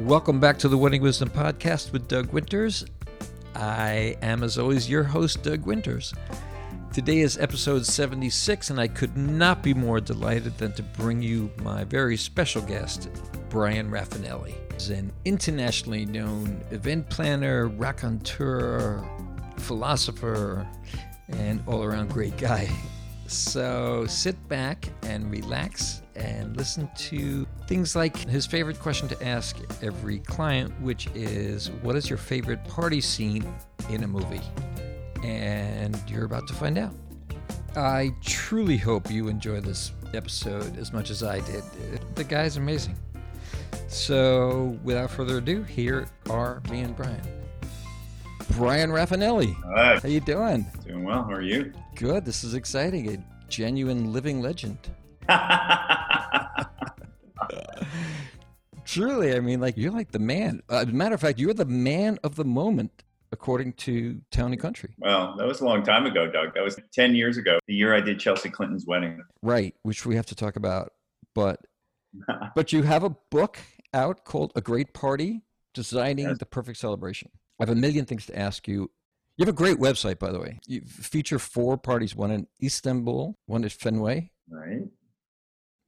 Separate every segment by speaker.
Speaker 1: Welcome back to the Wedding Wisdom Podcast with Doug Winters. I am, as always, your host, Doug Winters. Today is episode 76, and I could not be more delighted than to bring you my very special guest, Bryan Rafanelli. He's an internationally known event planner, raconteur, philosopher, and all around great guy. So sit back and relax and listen to things like his favorite question to ask every client, which is What is your favorite party scene in a movie? And you're about to find out. I truly hope you enjoy this episode as much as I did. The guy's amazing. So, without further ado, here are me and Bryan. Bryan Rafanelli.
Speaker 2: Hi.
Speaker 1: How you doing?
Speaker 2: Doing well. How are you?
Speaker 1: Good. This is exciting. A genuine living legend. Truly, I mean, like you're like the man. Uh, as a matter of fact, you're the man of the moment, according to Town and Country.
Speaker 2: well, that was a long time ago, Doug. That was 10 years ago, the year I did Chelsea Clinton's wedding.
Speaker 1: Right, which we have to talk about. But but you have a book out called A Great Party: Designing
Speaker 2: Yes.
Speaker 1: the Perfect Celebration. I have a million things to ask you. You have a great website, by the way. You feature four parties: one in Istanbul, one at Fenway,
Speaker 2: Right?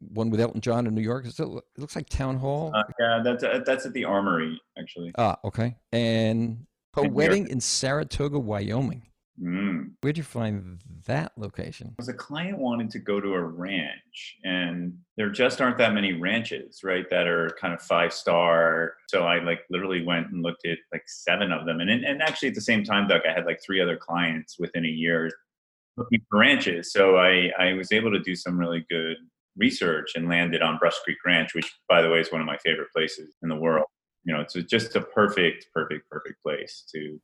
Speaker 1: One with Elton John in New York. It, looks like Town Hall.
Speaker 2: Uh, yeah, that's, uh, that's at the Armory, actually.
Speaker 1: ah, okay. And a
Speaker 2: In New York.
Speaker 1: wedding in Saratoga, Wyoming.
Speaker 2: Mm.
Speaker 1: Where'd you find that location?
Speaker 2: Because a client wanted to go to a ranch, and there just aren't that many ranches, right, that are kind of five star. So I like literally went and looked at like seven of them. And, and actually, at the same time, Doug, I had like three other clients within a year looking for ranches. So I, I was able to do some really good research and landed on Brush Creek Ranch, which, by the way, is one of my favorite places in the world. You know, it's just a perfect, perfect, perfect place to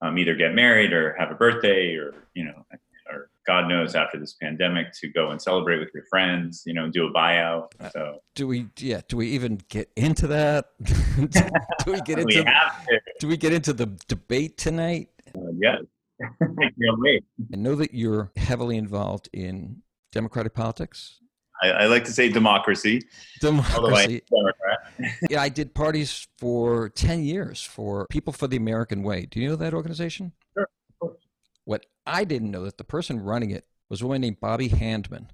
Speaker 2: um, either get married or have a birthday or, you know, or God knows after this pandemic to go and celebrate with your friends, you know, do a buyout. So
Speaker 1: Do we? Yeah. Do we even get into that? do we get
Speaker 2: we
Speaker 1: into?
Speaker 2: have to,
Speaker 1: Do we get into the debate tonight?
Speaker 2: uh, yes. I can't wait.
Speaker 1: I know that you're heavily involved in democratic politics.
Speaker 2: I, I like to say democracy,
Speaker 1: Democracy. yeah, I did parties for ten years for People for the American Way. Do you know that organization?
Speaker 2: Sure, of course.
Speaker 1: What I didn't know that the person running it was a woman named Bobbie Handman,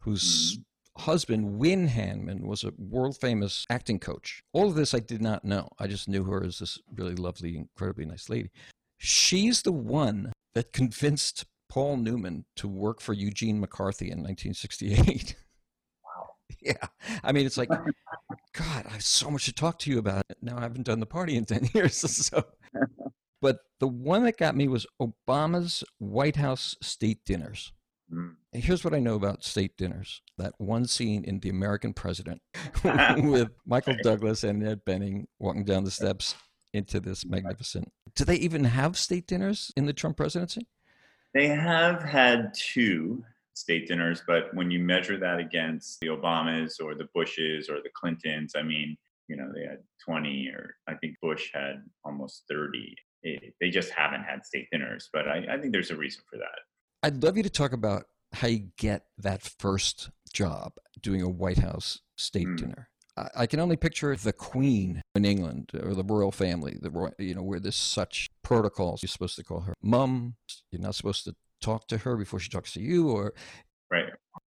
Speaker 1: whose hmm. husband Wynn Handman was a world famous acting coach. All of this I did not know. I just knew her as this really lovely, incredibly nice lady. She's the one that convinced Paul Newman to work for Eugene McCarthy in 1968. Yeah. I mean, it's like, God, I have so much to talk to you about. Now I haven't done the party in 10 years. So, but the one that got me was Obama's White House state dinners.
Speaker 2: Mm.
Speaker 1: And here's what I know about state dinners that one scene in The American President with Michael Douglas and Annette Bening walking down the steps into this magnificent. Do they even have state dinners in the Trump presidency?
Speaker 2: They have had two state dinners, but when you measure that against the Obamas or the Bushes or the Clintons, I mean, you know, they had 20 or I think Bush had almost 30. It- they just haven't had state dinners, but I, I think there's a reason for that.
Speaker 1: I'd love you to talk about how you get that first job doing a White House state
Speaker 2: Hmm.
Speaker 1: dinner. I, I can only picture the Queen in England or the royal family, the roy, you know, where there's such protocols. You're supposed to call her mum. You're not supposed to talk to her before she talks to you, or
Speaker 2: Right.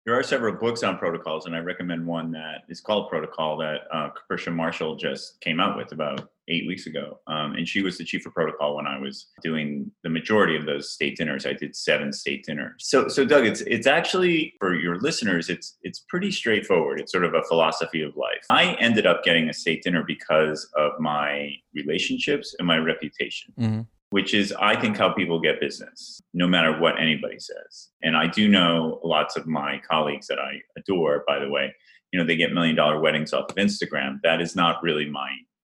Speaker 2: There are several books on protocols, and I recommend one that is called Protocol that uh, Capricia Marshall just came out with about eight weeks ago. Um, and she was the chief of protocol when I was doing the majority of those state dinners. I did seven state dinners. So, so Doug, it's it's actually for your listeners, it's it's pretty straightforward. It's sort of a philosophy of life. I ended up getting a state dinner because of my relationships and my reputation
Speaker 1: Mhm.
Speaker 2: Which is I think how people get business, no matter what anybody says. And I do know lots of my colleagues that I adore, by the way, you know, they get million dollar weddings off of Instagram. That is not really my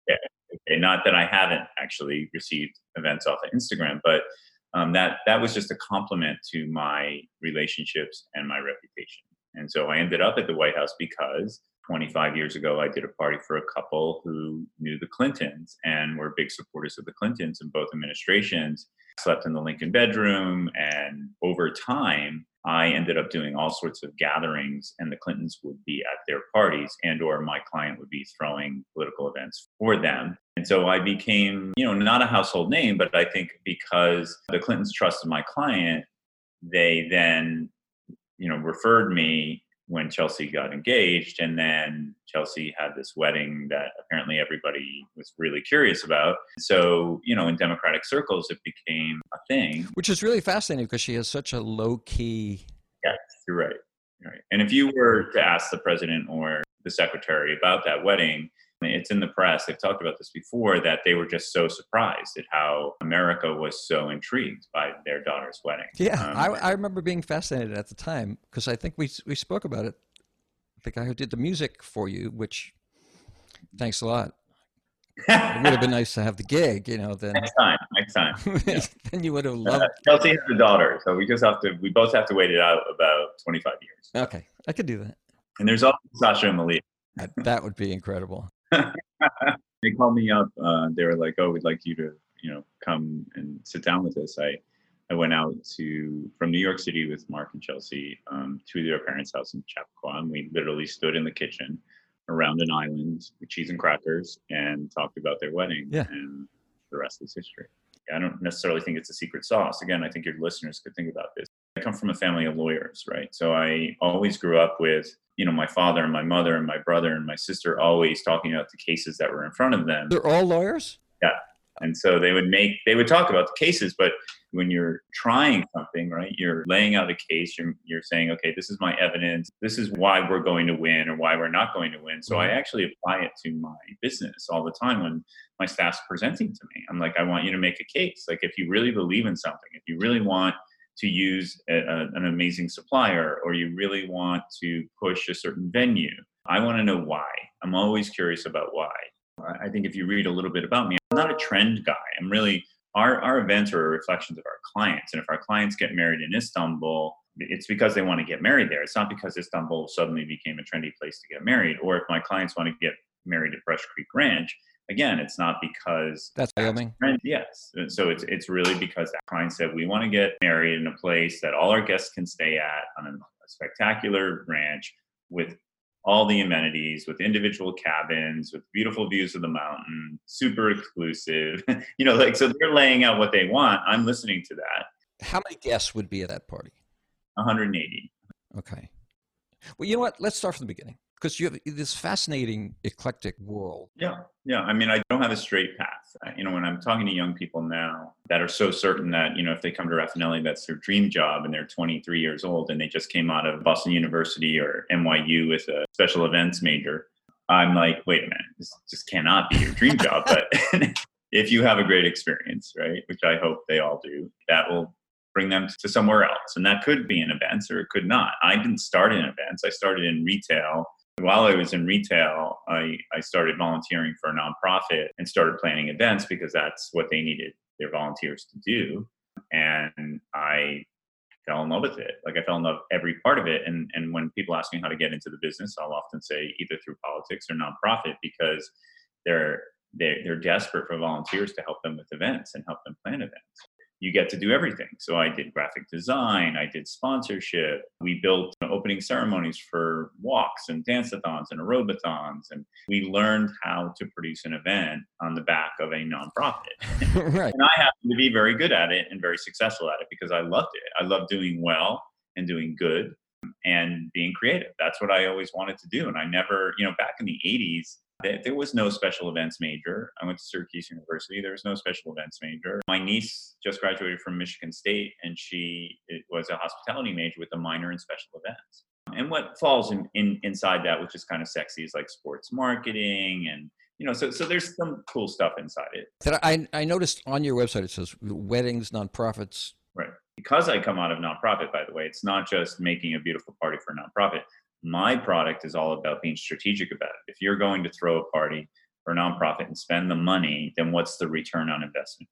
Speaker 2: okay, not that I haven't actually received events off of Instagram, but um, that that was just a compliment to my relationships and my reputation. And so I ended up at the White House because 25 years ago, I did a party for a couple who knew the Clintons and were big supporters of the Clintons in both administrations. Slept in the Lincoln bedroom, and over time, I ended up doing all sorts of gatherings and the Clintons would be at their parties and or my client would be throwing political events for them. And so I became, you know, not a household name, but I think because the Clintons trusted my client, they then, you know, referred me when Chelsea got engaged. And then Chelsea had this wedding that apparently everybody was really curious about. So, you know, in Democratic circles, it became a thing.
Speaker 1: Which is really fascinating because she has such a low key.
Speaker 2: Yes, you're right. Right. And if you were to ask the president or the secretary about that wedding, it's in the press. They've talked about this before that they were just so surprised at how America was so intrigued by their daughter's wedding.
Speaker 1: Yeah, um, I, I remember being fascinated at the time because I think we we spoke about it. The guy who did the music for you, which thanks a lot. it would have been nice to have the gig, you know. Then
Speaker 2: next time, next time,
Speaker 1: yeah. then you would have uh, loved. Uh,
Speaker 2: Chelsea has a daughter, so we just have to. We both have to wait it out about twenty five years.
Speaker 1: Okay, I could do that.
Speaker 2: And there's also Sasha and Malia.
Speaker 1: that, that would be incredible.
Speaker 2: They called me up. Uh, they were like, "Oh, we'd like you to, you know, come and sit down with us." I I went out to from New York City with Mark and Chelsea um, to their parents' house in Chappaqua, and we literally stood in the kitchen around an island with cheese and crackers and talked about their wedding.
Speaker 1: Yeah.
Speaker 2: And the rest is history. I don't necessarily think it's a secret sauce. Again, I think your listeners could think about this. I come from a family of lawyers, right? So I always grew up with you know my father and my mother and my brother and my sister always talking about the cases that were in front of them.
Speaker 1: They're all lawyers?
Speaker 2: Yeah. And so they would make they would talk about the cases but when you're trying something right you're laying out a case you're, you're saying okay this is my evidence. This is why we're going to win or why we're not going to win. So mm-hmm. i actually apply it to my business all the time when my staff's presenting to me. I'm like i want you to make a case. Like if you really believe in something if you really want to use a, a, an amazing supplier or you really want to push a certain venue. I want to know why. I'm always curious about why. I think if you read a little bit about me, I'm not a trend guy. I'm really, our, our events are reflections of our clients. And if our clients get married in Istanbul, it's because they want to get married there. It's not because Istanbul suddenly became a trendy place to get married. Or if my clients want to get married at Brush Creek Ranch, again, it's not because
Speaker 1: that's Wyoming.
Speaker 2: Yes. So it's it's really because that client said we want to get married in a place that all our guests can stay at on a, a spectacular ranch with all the amenities with individual cabins with beautiful views of the mountain super exclusive. You know like so they're laying out what they want. I'm listening to that.
Speaker 1: How many guests would be at that party?
Speaker 2: 180
Speaker 1: okay. Well you know what? Let's start from the beginning because you have this fascinating eclectic world.
Speaker 2: Yeah, yeah. I mean, I don't have a straight path. You know, when I'm talking to young people now that are so certain that you know if they come to Rafanelli, that's their dream job, and they're 23 years old and they just came out of Boston University or NYU with a special events major. I'm like, wait a minute, this just cannot be your dream job. But if you have a great experience, right, which I hope they all do, that will bring them to somewhere else. And that could be in events or it could not. I didn't start in events. I started in retail while I was in retail, I, I started volunteering for a nonprofit and started planning events because that's what they needed their volunteers to do. And I fell in love with it. Like I fell in love every part of it. And and when people ask me how to get into the business, I'll often say either through politics or nonprofit because they're they're, they're desperate for volunteers to help them with events and help them plan events you get to do everything. So I did graphic design, I did sponsorship, we built opening ceremonies for walks and dance-a-thons and aerobathons, and we learned how to produce an event on the back of a nonprofit.
Speaker 1: right.
Speaker 2: And I happened to be very good at it and very successful at it because I loved it. I loved doing well and doing good and being creative. That's what I always wanted to do. And I never, you know, back in the 80s, there was no special events major. I went to Syracuse University. There was no special events major. My niece just graduated from Michigan State, and she was a hospitality major with a minor in special events. And what falls in, in inside that, which is kind of sexy, is like sports marketing and you know, so so there's some cool stuff inside it.
Speaker 1: I I noticed on your website it says weddings, nonprofits.
Speaker 2: Right. Because I come out of nonprofit, by the way, it's not just making a beautiful party for a nonprofit my product is all about being strategic about it. If you're going to throw a party for a nonprofit and spend the money, then what's the return on investment?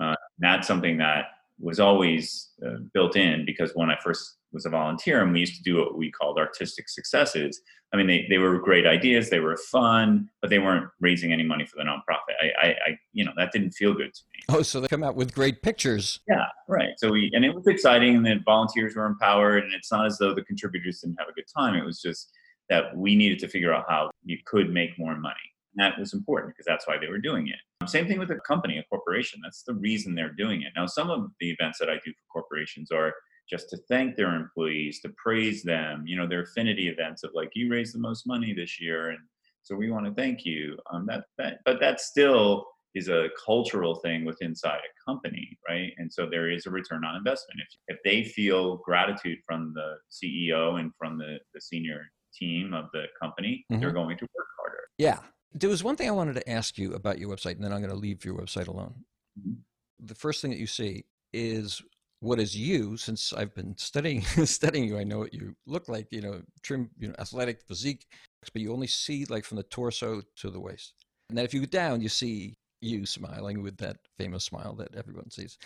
Speaker 2: Uh, that's something that was always uh, built in because when I first was a volunteer and we used to do what we called artistic successes. I mean, they, they were great ideas, they were fun, but they weren't raising any money for the nonprofit. I, I, I, you know, that didn't feel good to me.
Speaker 1: Oh, so they come out with great pictures.
Speaker 2: Yeah, right. So we, and it was exciting and the volunteers were empowered and it's not as though the contributors didn't have a good time. It was just that we needed to figure out how you could make more money. And that was important because that's why they were doing it. Same thing with a company, a corporation. That's the reason they're doing it. Now, some of the events that I do for corporations are just to thank their employees, to praise them, you know, their affinity events of like, you raised the most money this year. And so we want to thank you. Um, that, that, but that still is a cultural thing within inside a company, right? And so there is a return on investment. If, if they feel gratitude from the CEO and from the, the senior team of the company, mm-hmm. they're going to work harder.
Speaker 1: Yeah. There was one thing I wanted to ask you about your website, and then I'm going to leave your website alone. Mm-hmm. The first thing that you see is what is you since i've been studying studying you i know what you look like you know trim you know athletic physique but you only see like from the torso to the waist. And then if you go down you see you smiling with that famous smile that everyone sees.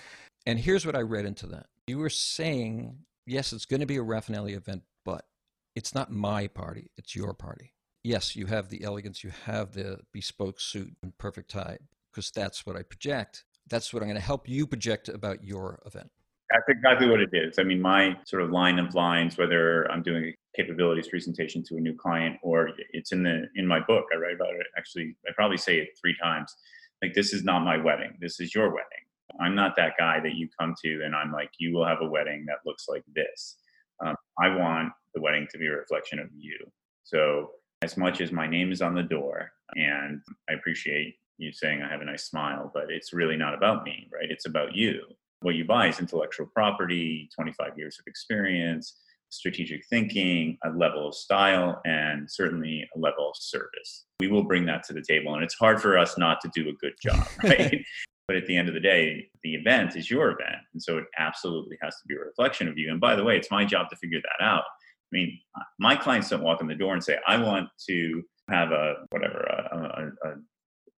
Speaker 1: And here's what i read into that. You were saying yes it's going to be a Rafanelli event but it's not my party it's your party. Yes you have the elegance you have the bespoke suit and perfect tie because that's what i project. That's what i'm going to help you project about your event
Speaker 2: that's exactly what it is. I mean, my sort of line of lines, whether I'm doing a capabilities presentation to a new client or it's in the in my book, I write about it. Actually, I probably say it three times. Like, this is not my wedding. This is your wedding. I'm not that guy that you come to and I'm like, you will have a wedding that looks like this. Um, I want the wedding to be a reflection of you. So, as much as my name is on the door, and I appreciate you saying I have a nice smile, but it's really not about me, right? It's about you. What you buy is intellectual property, 25 years of experience, strategic thinking, a level of style, and certainly a level of service. We will bring that to the table. And it's hard for us not to do a good job, right? but at the end of the day, the event is your event. And so it absolutely has to be a reflection of you. And by the way, it's my job to figure that out. I mean, my clients don't walk in the door and say, I want to have a whatever, a, a, a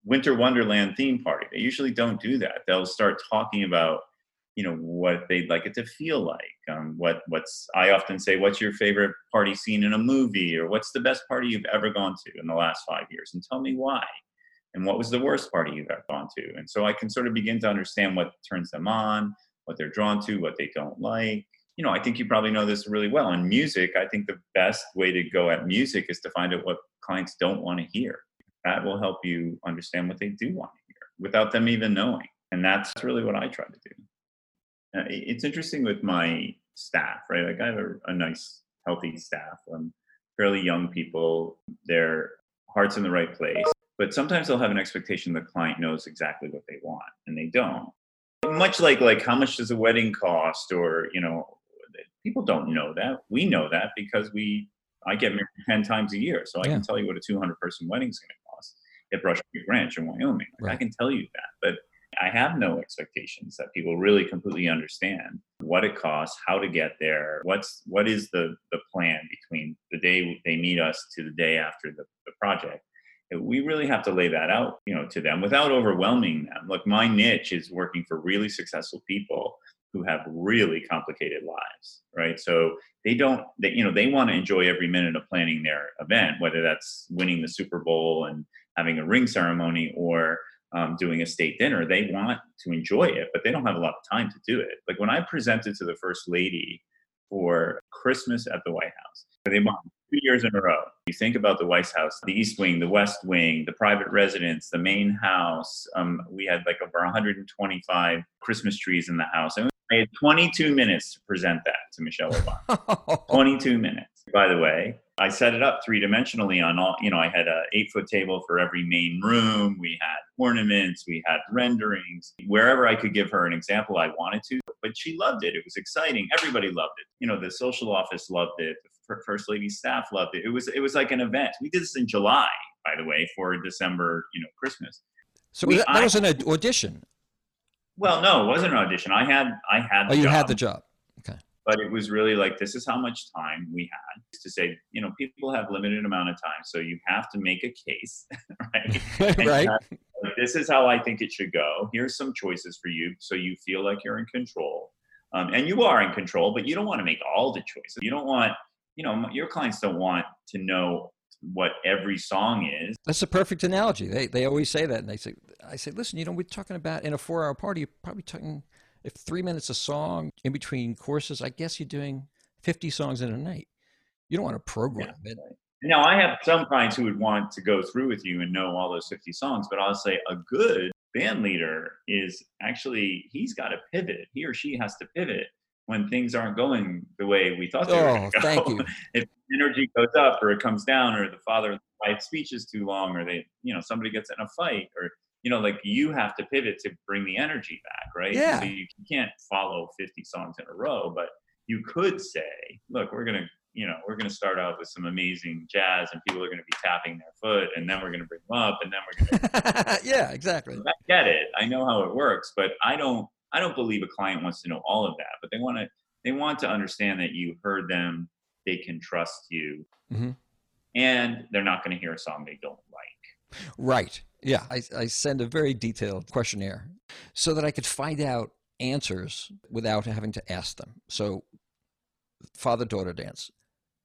Speaker 2: winter wonderland theme party. They usually don't do that. They'll start talking about you know what they'd like it to feel like um, what what's i often say what's your favorite party scene in a movie? or what's the best party you've ever gone to in the last five years? And tell me why. And what was the worst party you've ever gone to? And so i can sort of begin to understand what turns them on what they're drawn to what they don't like. You know i think you probably know this really well. In music i think the best way to go at music is to find out what clients don't want to hear. That will help you understand what they do want to hear without them even knowing. And that's really what i try to do uh, it's interesting with my staff, right? Like I have a, a nice, healthy staff. I'm fairly young people. Their heart's in the right place. But sometimes they'll have an expectation the client knows exactly what they want, and they don't. Much like like how much does a wedding cost, or you know, people don't know that. We know that because we I get married ten times a year, so I yeah. can tell you what a 200 person wedding is going to cost at Brush Creek Ranch in Wyoming. Right. I can tell you that, but I have no expectations that people really completely understand what it costs, how to get there, what's what is the the plan between the day they meet us to the day after the, the project. We really have to lay that out, you know, to them without overwhelming them. Look, my niche is working for really successful people who have really complicated lives, right? So they don't, they, you know, they want to enjoy every minute of planning their event, whether that's winning the Super Bowl and having a ring ceremony or um, doing a state dinner. They want to enjoy it, but they don't have a lot of time to do it. Like when I presented to the first lady for Christmas at the White House, they bought two years in a row. You think about the White House, the East Wing, the West Wing, the private residence, the main house. Um, we had like over 125 Christmas trees in the house. And I had 22 minutes to present that to Michelle Obama. 22 minutes. By the way, I set it up three dimensionally on all, you know, I had a eight foot table for every main room. We had ornaments, we had renderings. Wherever I could give her an example, I wanted to, but she loved it. It was exciting. Everybody loved it. You know, the social office loved it. The first lady staff loved it. It was, it was like an event. We did this in July, by the way, for December, you know, Christmas.
Speaker 1: So we, that, that was an audition.
Speaker 2: Well, no, it wasn't an audition. I had, I had.
Speaker 1: oh, you job. had the job.
Speaker 2: But it was really like this is how much time we had to say you know people have limited amount of time so you have to make a case right
Speaker 1: right
Speaker 2: have, this is how i think it should go here's some choices for you so you feel like you're in control Um, and you are in control, but you don't want to make all the choices. You don't want, you know, your clients don't want to know what every song is.
Speaker 1: That's a perfect analogy. They they always say that, and they say, I say, listen, you know, we're talking about in a four-hour party, you're probably talking if three minutes a song in between courses. I guess you're doing fifty songs in a night. You don't want to program yeah. it.
Speaker 2: Now, I have some clients who would want to go through with you and know all those 50 songs, but I'll say a good band leader is actually, he's got to pivot. He or she has to pivot when things aren't going the way we thought they oh, were going to go.
Speaker 1: Thank you.
Speaker 2: if energy goes up or it comes down or the father the wife speech is too long or they, you know, somebody gets in a fight or, you know, like you have to pivot to bring the energy back, right?
Speaker 1: Yeah.
Speaker 2: So you can't follow 50 songs in a row, but you could say, look, we're going to you know, we're going to start out with some amazing jazz and people are going to be tapping their foot and then we're going to bring them up and then we're going
Speaker 1: to. yeah, exactly.
Speaker 2: I get it. I know how it works, but I don't, I don't believe a client wants to know all of that, but they want to, they want to understand that you heard them, they can trust you, mm-hmm. and they're not going to hear a song they don't like.
Speaker 1: Right. Yeah. I, I send a very detailed questionnaire so that I could find out answers without having to ask them. So father daughter dance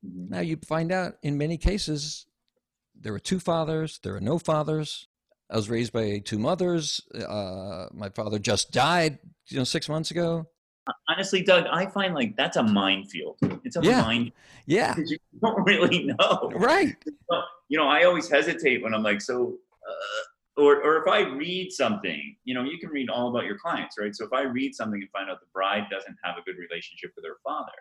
Speaker 1: Mm-hmm. Now you find out in many cases there are two fathers, there are no fathers. I was raised by two mothers. Uh, my father just died, you know, six months ago.
Speaker 2: Honestly, Doug, I find like that's a minefield. It's a
Speaker 1: yeah.
Speaker 2: mine.
Speaker 1: Yeah.
Speaker 2: Because you don't really know.
Speaker 1: Right.
Speaker 2: You know, I always hesitate when I'm like, so, uh, or, or if I read something, you know, you can read all about your clients, right? So if I read something and find out the bride doesn't have a good relationship with her father,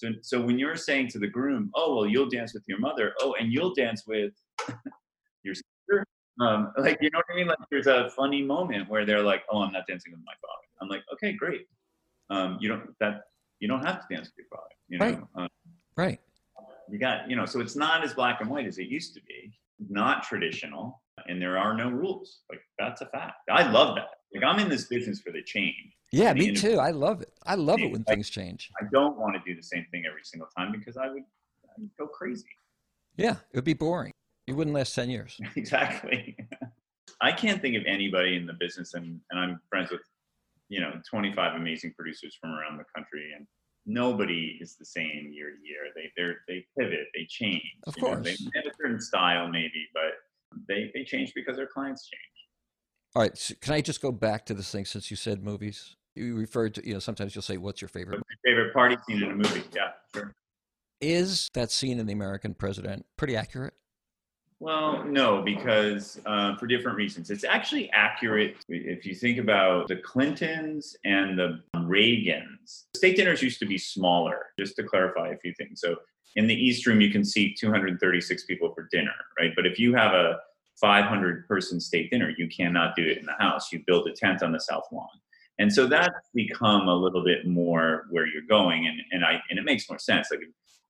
Speaker 2: so, so when you're saying to the groom, oh, well, you'll dance with your mother. Oh, and you'll dance with your sister. Um, like, you know what I mean? Like there's a funny moment where they're like, oh, I'm not dancing with my father. I'm like, okay, great. Um, you don't, that, you don't have to dance with your father, you know?
Speaker 1: Right.
Speaker 2: Um,
Speaker 1: right.
Speaker 2: You got, you know, so it's not as black and white as it used to be, not traditional, and there are no rules. Like that's a fact. I love that. Like I'm in this business for the change.
Speaker 1: Yeah, me too. I love it. I love it when things change.
Speaker 2: I don't want to do the same thing every single time because I would, I would go crazy.
Speaker 1: Yeah, it would be boring. It wouldn't last 10 years.
Speaker 2: exactly. I can't think of anybody in the business, and, and I'm friends with, you know, 25 amazing producers from around the country, and nobody is the same year to year. They they they pivot, they change.
Speaker 1: Of course, know,
Speaker 2: they have a certain style maybe, but they they change because their clients change.
Speaker 1: All right, so can I just go back to this thing since you said movies? you referred to, you know, sometimes you'll say, "What's your favorite?"
Speaker 2: Favorite party scene in a movie? Yeah, sure.
Speaker 1: Is that scene in The American President pretty accurate?
Speaker 2: Well, no, because uh, for different reasons. It's actually accurate if you think about the Clintons and the Reagans. State dinners used to be smaller, just to clarify a few things. So in the East Room, you can seat 236 people for dinner, right? But if you have a 500 person state dinner, you cannot do it in the house. You build a tent on the South Lawn. And so that's become a little bit more where you're going, and and I and it makes more sense. Like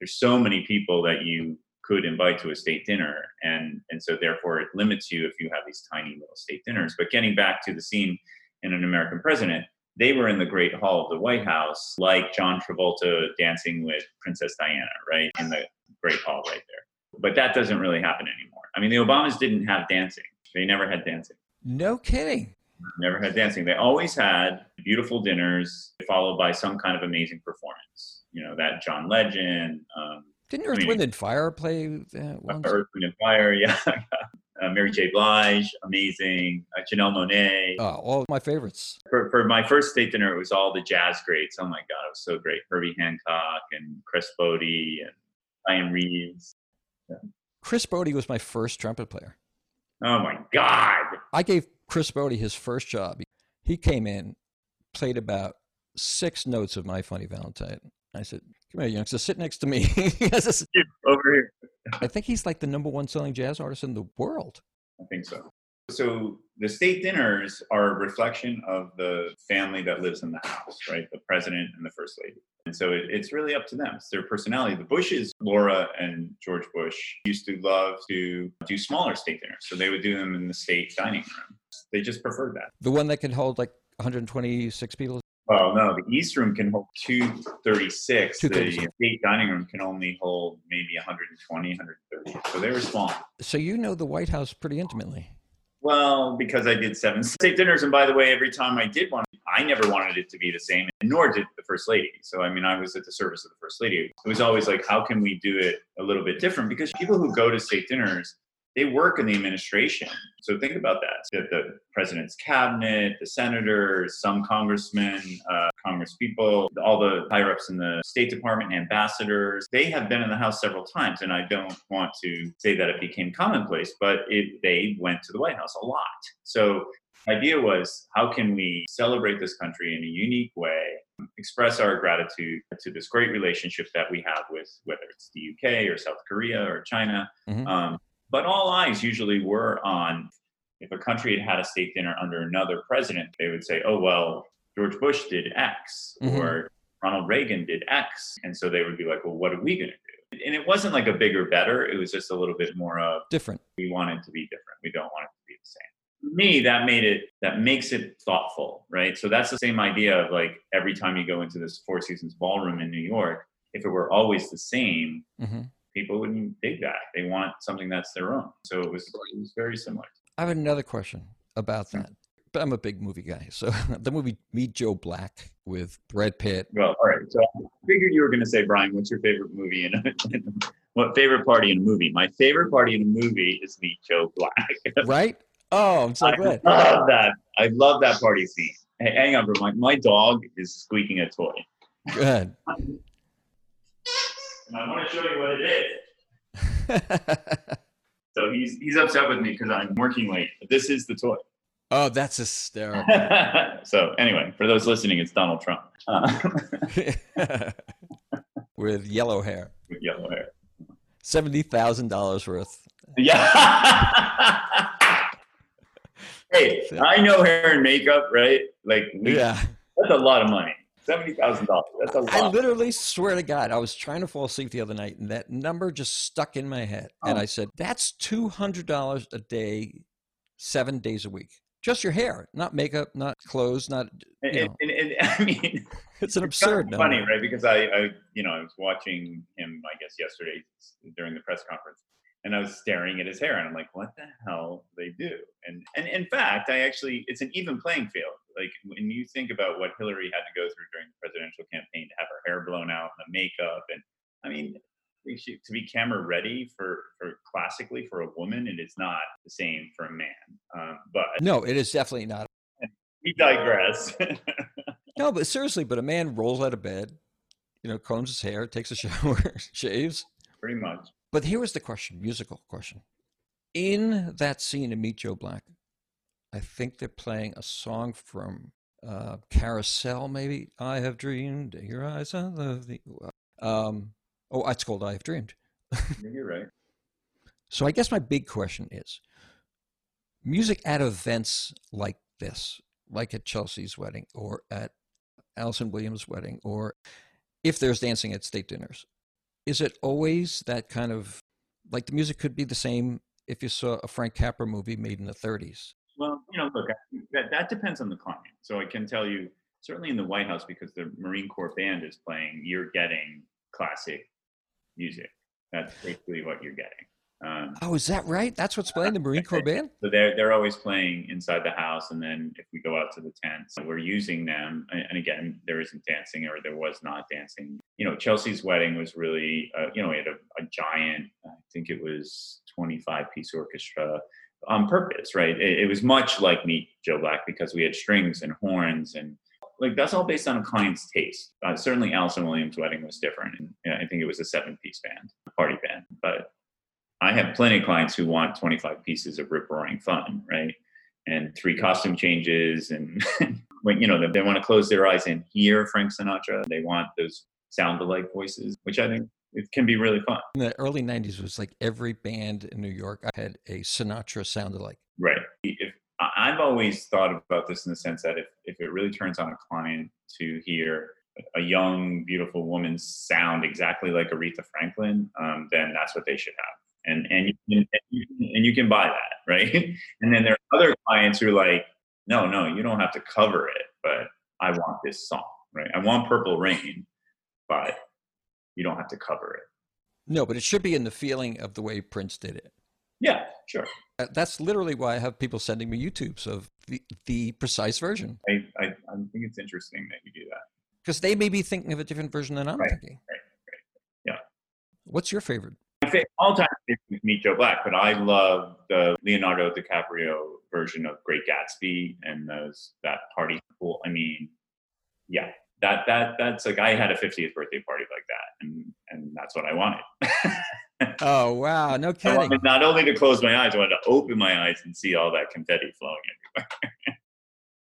Speaker 2: there's so many people that you could invite to a state dinner, and and so therefore it limits you if you have these tiny little state dinners. But getting back to the scene in an American President, they were in the Great Hall of the White House, like John Travolta dancing with Princess Diana, right in the Great Hall right there. But that doesn't really happen anymore. I mean, the Obamas didn't have dancing; they never had dancing.
Speaker 1: No kidding
Speaker 2: never had dancing. They always had beautiful dinners followed by some kind of amazing performance. You know, that John Legend. Um,
Speaker 1: Didn't Earth, I mean, Wind, and Fire play uh, once?
Speaker 2: Earth, Wind, and Fire, yeah. Uh, Mary J. Blige, amazing. Uh, Janelle Monáe.
Speaker 1: Oh, all my favorites.
Speaker 2: For, for my first state dinner, it was all the jazz greats. Oh my God, it was so great. Herbie Hancock and Chris Botti and Dianne Reeves.
Speaker 1: Yeah. Chris Botti was my first trumpet player.
Speaker 2: Oh my God.
Speaker 1: I gave Chris Botti his first job. He came in, played about six notes of My Funny Valentine. I said, Come here, youngster, sit next to me.
Speaker 2: Over here.
Speaker 1: I think he's like the number one selling jazz artist in the world.
Speaker 2: I think so. So the state dinners are a reflection of the family that lives in the house, right? The president and the first lady. And so it, it's really up to them. It's their personality. The Bushes, Laura and George Bush, used to love to do smaller state dinners. So they would do them in the state dining room. They just preferred that.
Speaker 1: The one that can hold like 126 people?
Speaker 2: Oh, no. The East Room can hold 236. 236. The state dining room can only hold maybe 120, 130. So they were small.
Speaker 1: So you know the White House pretty intimately.
Speaker 2: Well, because I did seven state dinners. And by the way, every time I did one, I never wanted it to be the same, nor did the first lady. So, I mean, I was at the service of the first lady. It was always like, how can we do it a little bit different? Because people who go to state dinners, they work in the administration. So think about that. The, the president's cabinet, the senators, some congressmen, uh, congresspeople, all the higher ups in the State Department, ambassadors, they have been in the House several times. And I don't want to say that it became commonplace, but it, they went to the White House a lot. So the idea was how can we celebrate this country in a unique way express our gratitude to this great relationship that we have with whether it's the uk or south korea or china mm-hmm. um, but all eyes usually were on if a country had had a state dinner under another president, they would say, oh, well, George Bush did X mm-hmm. or Ronald Reagan did X. And so they would be like, well, what are we going to do? And it wasn't like a bigger, better. It was just a little bit more of
Speaker 1: different.
Speaker 2: We want it to be different. We don't want it to be the same. For me, that made it, that makes it thoughtful, right? So that's the same idea of like every time you go into this Four Seasons ballroom in New York, if it were always the same, mm-hmm people wouldn't dig that. They want something that's their own. So it was it was very similar.
Speaker 1: I have another question about that. But I'm a big movie guy. So the movie Meet Joe Black with Brad Pitt.
Speaker 2: Well, all right. So I figured you were going to say, Bryan, what's your favorite movie in, a, what favorite party in a movie? My favorite party in a movie is Meet Joe Black.
Speaker 1: right? Oh, I'm so
Speaker 2: I
Speaker 1: glad.
Speaker 2: I love that. I love that party scene. Hey, hang on, bro. My, my dog is squeaking a toy.
Speaker 1: Good.
Speaker 2: And I want to show you what it is. so he's he's upset with me because I'm working late. But This is the toy.
Speaker 1: Oh, that's hysterical.
Speaker 2: so anyway, for those listening, it's Donald Trump
Speaker 1: uh, with yellow hair.
Speaker 2: With yellow hair.
Speaker 1: Seventy thousand dollars worth.
Speaker 2: Yeah. hey, I know hair and makeup, right? Like, we,
Speaker 1: yeah,
Speaker 2: that's a lot of money. Seventy thousand dollars. That's a lot.
Speaker 1: I literally swear to God, I was trying to fall asleep the other night, and that number just stuck in my head. Oh. And I said, "That's two hundred dollars a day, seven days a week. Just your hair, not makeup, not clothes, not."
Speaker 2: And, and, and, I mean,
Speaker 1: it's an absurd.
Speaker 2: It's funny, right? Because I, I, you know, I was watching him, I guess, yesterday during the press conference, and I was staring at his hair, and I'm like, "What the hell do they do?" And and in fact, I actually, it's an even playing field like when you think about what Hillary had to go through during the presidential campaign to have her hair blown out and the makeup, and I mean, to be camera ready for, for classically for a woman, it is not the same for a man. Um, but
Speaker 1: no, it is definitely not.
Speaker 2: We digress.
Speaker 1: no, but seriously, but a man rolls out of bed, you know, combs his hair, takes a shower, shaves.
Speaker 2: Pretty much.
Speaker 1: But here was the question, musical question. In that scene in Meet Joe Black, I think they're playing a song from uh, Carousel, maybe. I have dreamed, your eyes are the. Um, oh, it's called I have dreamed.
Speaker 2: You're right.
Speaker 1: So I guess my big question is music at events like this, like at Chelsea's wedding or at Allison Williams' wedding, or if there's dancing at state dinners, is it always that kind of like the music could be the same if you saw a Frank Capra movie made in the 30s?
Speaker 2: Well, you know, look, that, that depends on the client. So I can tell you, certainly in the White House, because the Marine Corps band is playing, you're getting classic music. That's basically what you're getting.
Speaker 1: Um, oh, is that right? That's what's playing the Marine Corps band.
Speaker 2: So they're they're always playing inside the house, and then if we go out to the tents, we're using them. And again, there isn't dancing, or there was not dancing. You know, Chelsea's wedding was really, uh, you know, we had a, a giant. I think it was 25 piece orchestra on purpose, right? It, it, was much like Meet Joe Black because we had strings and horns and like that's all based on a client's taste. Uh, certainly, Allison Williams' wedding was different, and you know, I think it was a seven-piece band, a party band. But I have plenty of clients who want 25 pieces of rip-roaring fun, right? And three costume changes, and when you know they, they want to close their eyes and hear Frank Sinatra. They want those sound-alike voices, which I think it can be really fun.
Speaker 1: In the early 90s was like every band in New York had a Sinatra sound alike.
Speaker 2: Right. If I've always thought about this in the sense that if, if it really turns on a client to hear a young, beautiful woman sound exactly like Aretha Franklin, um, then that's what they should have. And and you, can, and you can, and you can buy that, right? and then there are other clients who are like, no, no, you don't have to cover it, but I want this song, right? I want Purple Rain, but you don't have to cover it.
Speaker 1: No, but it should be in the feeling of the way Prince did it.
Speaker 2: Yeah, sure.
Speaker 1: Uh, that's literally why I have people sending me YouTubes of the, the precise version.
Speaker 2: I, I, I think it's interesting that you do that.
Speaker 1: Because they may be thinking of a different version than I'm
Speaker 2: Right,
Speaker 1: thinking.
Speaker 2: right, right. Yeah.
Speaker 1: What's your favorite?
Speaker 2: My favorite all time is Meet Joe Black, but I love the Leonardo DiCaprio version of Great Gatsby and those that party pool. I mean, yeah, that that that's like I had a 50th birthday party like that, and and that's what I wanted.
Speaker 1: Oh wow, no
Speaker 2: I
Speaker 1: kidding.
Speaker 2: not only to close my eyes, I wanted to open my eyes and see all that confetti flowing everywhere.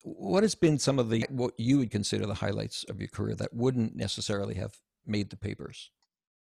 Speaker 1: What has been some of the what you would consider the highlights of your career that wouldn't necessarily have made the papers?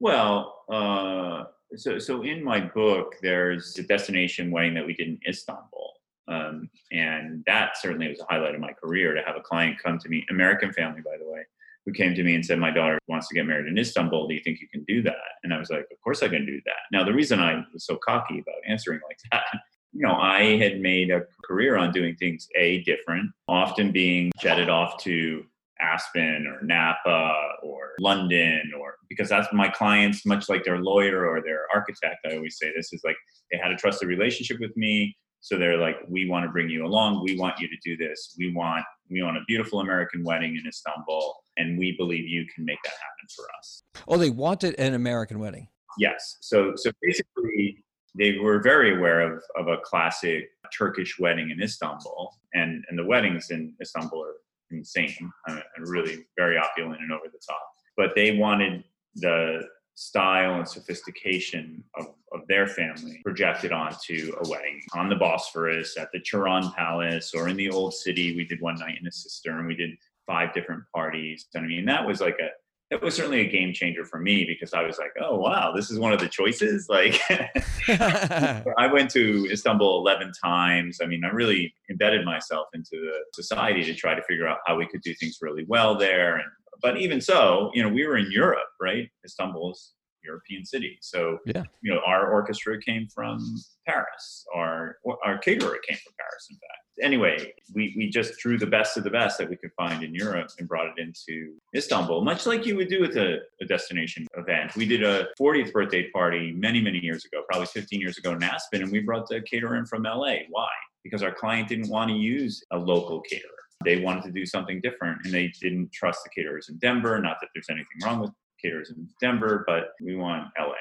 Speaker 2: Well, uh, so so in my book, there's a destination wedding that we did in Istanbul, um, and that certainly was a highlight of my career to have a client come to me, American family, by the way, who came to me and said, "My daughter wants to get married in Istanbul. Do you think you can do that?" And I was like, "Of course I can do that." Now, the reason I was so cocky about answering like that. You know, I had made a career on doing things a different, often being jetted off to Aspen or Napa or London or because that's my clients, much like their lawyer or their architect. I always say this is like they had a trusted relationship with me. So they're like, we want to bring you along. We want you to do this. We want we want a beautiful American wedding in Istanbul, and we believe you can make that happen for us.
Speaker 1: Oh, they wanted an American wedding.
Speaker 2: Yes. So so basically, they were very aware of of a classic Turkish wedding in Istanbul, and and the weddings in Istanbul are insane uh, and really very opulent and over the top. But they wanted the style and sophistication of, of their family projected onto a wedding on the Bosphorus, at the Turan Palace, or in the Old City. We did one night in a cistern. We did five different parties. And I mean, that was like a that was certainly a game changer for me because I was like, oh wow, this is one of the choices. Like I went to Istanbul 11 times. I mean, I really embedded myself into the society to try to figure out how we could do things really well there. And but even so, you know, we were in Europe, right? Istanbul is a European city, so
Speaker 1: Yeah.
Speaker 2: you know, our orchestra came from Paris. Our our caterer came from Paris, in fact. Anyway, we we just drew the best of the best that we could find in Europe and brought it into Istanbul, much like you would do with a, a destination event. We did a 40th birthday party many many years ago, probably 15 years ago in Aspen, and we brought the caterer in from LA. Why? Because our client didn't want to use a local caterer. They wanted to do something different, and they didn't trust the caterers in Denver. Not that there's anything wrong with caterers in Denver, but we want LA.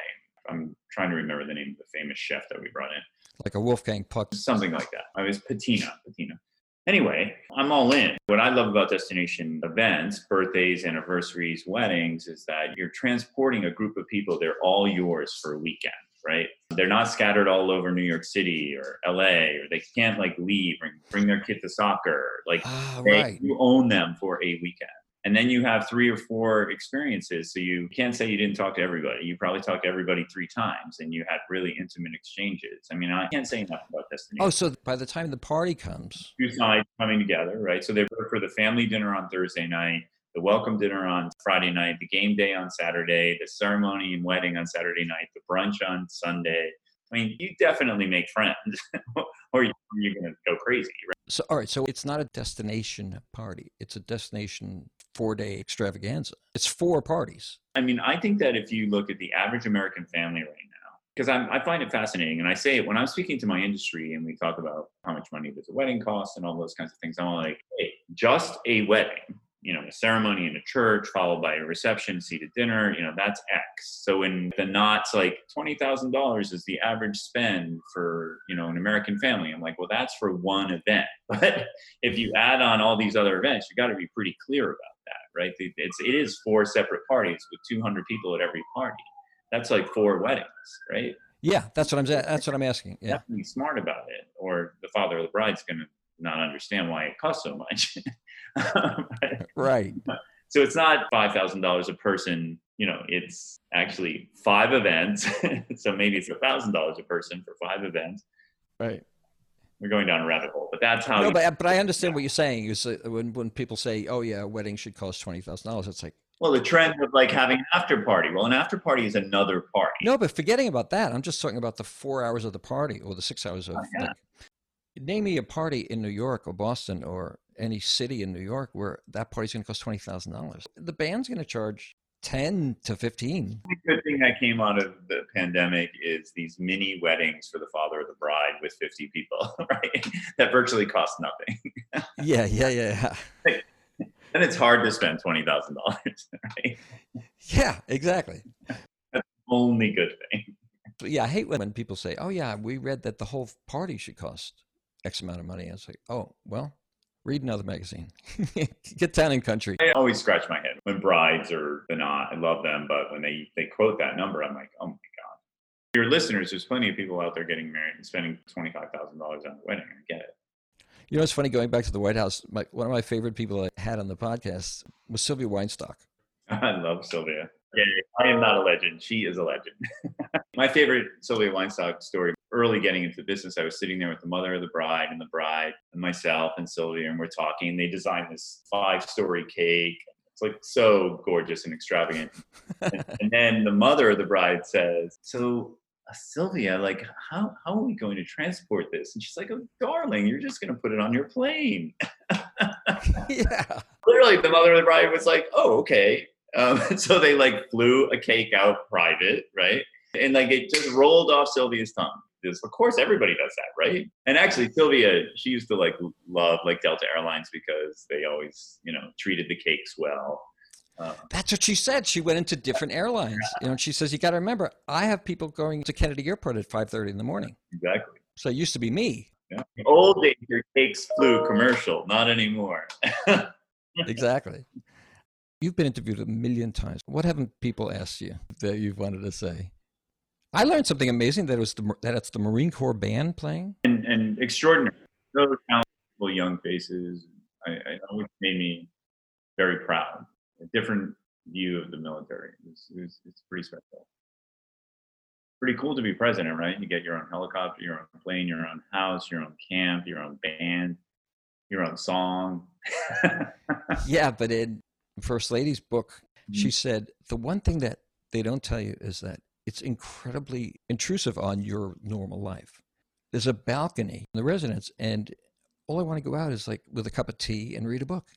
Speaker 2: I'm trying to remember the name of the famous chef that we brought in.
Speaker 1: like a Wolfgang Puck.
Speaker 2: Something like that. I was Patina. Patina. Anyway, I'm all in. What I love about destination events, birthdays, anniversaries, weddings, is that you're transporting a group of people. They're all yours for a weekend, right? They're not scattered all over New York City or LA, or they can't like leave and bring their kid to soccer. Like
Speaker 1: Ah,
Speaker 2: they,
Speaker 1: right.
Speaker 2: you own them for a weekend. And then you have three or four experiences. So you can't say you didn't talk to everybody. You probably talked to everybody three times and you had really intimate exchanges. I mean, I can't say enough about destination.
Speaker 1: Oh, so by the time the party comes,
Speaker 2: Two sides coming together, right? So they were for the family dinner on Thursday night, the welcome dinner on Friday night, the game day on Saturday, the ceremony and wedding on Saturday night, the brunch on Sunday. I mean, you definitely make friends or you- you're going to go crazy, right?
Speaker 1: so all right, so it's not a destination party; it's a destination four-day extravaganza. It's four parties.
Speaker 2: I mean, I think that if you look at the average American family right now, because I find it fascinating, and I say it when I'm speaking to my industry and we talk about how much money does a wedding cost and all those kinds of things, I'm like, hey, just a wedding, you know, a ceremony in a church followed by a reception, seated dinner, you know, that's X. So in the Knot's, like $20,000 is the average spend for, you know, an American family. I'm like, well, that's for one event. But if you add on all these other events, you got to be pretty clear about that, right? It's it is four separate parties with 200 people at every party. That's like four weddings, right?
Speaker 1: Yeah, that's what I'm. That's what I'm asking. Yeah.
Speaker 2: Definitely smart about it, or the father of the bride's going to not understand why it costs so much.
Speaker 1: Right.
Speaker 2: so it's not five thousand dollars a person. You know, it's actually five events. so maybe it's a thousand dollars a person for five events.
Speaker 1: Right.
Speaker 2: We're going down a rabbit hole, but that's how.
Speaker 1: No, but but I understand what you're saying. Is when when people say, "Oh yeah, a wedding should cost twenty thousand dollars," it's like
Speaker 2: well, the trend of like having an after party. Well, an after party is another party.
Speaker 1: no. But forgetting about that, I'm just talking about the four hours of the party or the six hours of.
Speaker 2: Oh, yeah.
Speaker 1: like, name me a party in New York or Boston or any city in New York where that party's going to cost twenty thousand dollars. The band's going to charge ten to fifteen.
Speaker 2: The good thing that came out of the pandemic is these mini weddings for the father of the bride with 50 people, right? that virtually cost nothing.
Speaker 1: Yeah, yeah, yeah.
Speaker 2: And it's hard to spend twenty thousand dollars, right?
Speaker 1: Yeah, exactly.
Speaker 2: That's the only good thing.
Speaker 1: But yeah, I hate when people say, "Oh yeah, we read that the whole party should cost X amount of money." I was like, "Oh well, read another magazine. Get Town and Country."
Speaker 2: I always scratch my head when brides or the Knot. I love them, but when they they quote that number, I'm like, "Oh my god." Your listeners, there's plenty of people out there getting married and spending twenty five thousand dollars on a wedding. I get it.
Speaker 1: You know, it's funny going back to the White House. My, one of my favorite people I had on the podcast was Sylvia Weinstock.
Speaker 2: I love Sylvia. Yeah, I am not a legend. She is a legend. My favorite Sylvia Weinstock story, early getting into the business, I was sitting there with the mother of the bride and the bride and myself and Sylvia, and we're talking. They designed this five story cake. It's like so gorgeous and extravagant. and, and then the mother of the bride says, So uh, Sylvia, like, how, how are we going to transport this? And she's like, oh, darling, you're just going to put it on your plane.
Speaker 1: yeah.
Speaker 2: Literally, the mother of the bride was like, oh, okay. Um, so they like flew a cake out private, right? And like it just rolled off Sylvia's tongue. Of course everybody does that, right? And actually Sylvia, she used to like love like Delta Airlines because they always, you know, treated the cakes well.
Speaker 1: Uh, That's what she said. She went into different airlines. You know, and she says you got to remember, I have people going to Kennedy Airport at five thirty in the morning.
Speaker 2: Exactly.
Speaker 1: So it used to be me.
Speaker 2: Yeah. Old days, your cakes flew commercial, not anymore.
Speaker 1: exactly. You've been interviewed a million times. What haven't people asked you that you've wanted to say? I learned something amazing that it was the, that it's the Marine Corps band playing.
Speaker 2: And, and extraordinary, so talented young faces. I, I always made me very proud. A different view of the military. It's, it's, it's pretty special. Pretty cool to be president, right? You get your own helicopter, your own plane, your own house, your own camp, your own band, your own song.
Speaker 1: yeah, but in First Lady's book, mm-hmm. she said the one thing that they don't tell you is that it's incredibly intrusive on your normal life. There's a balcony in the residence, and all I want to go out is like with a cup of tea and read a book.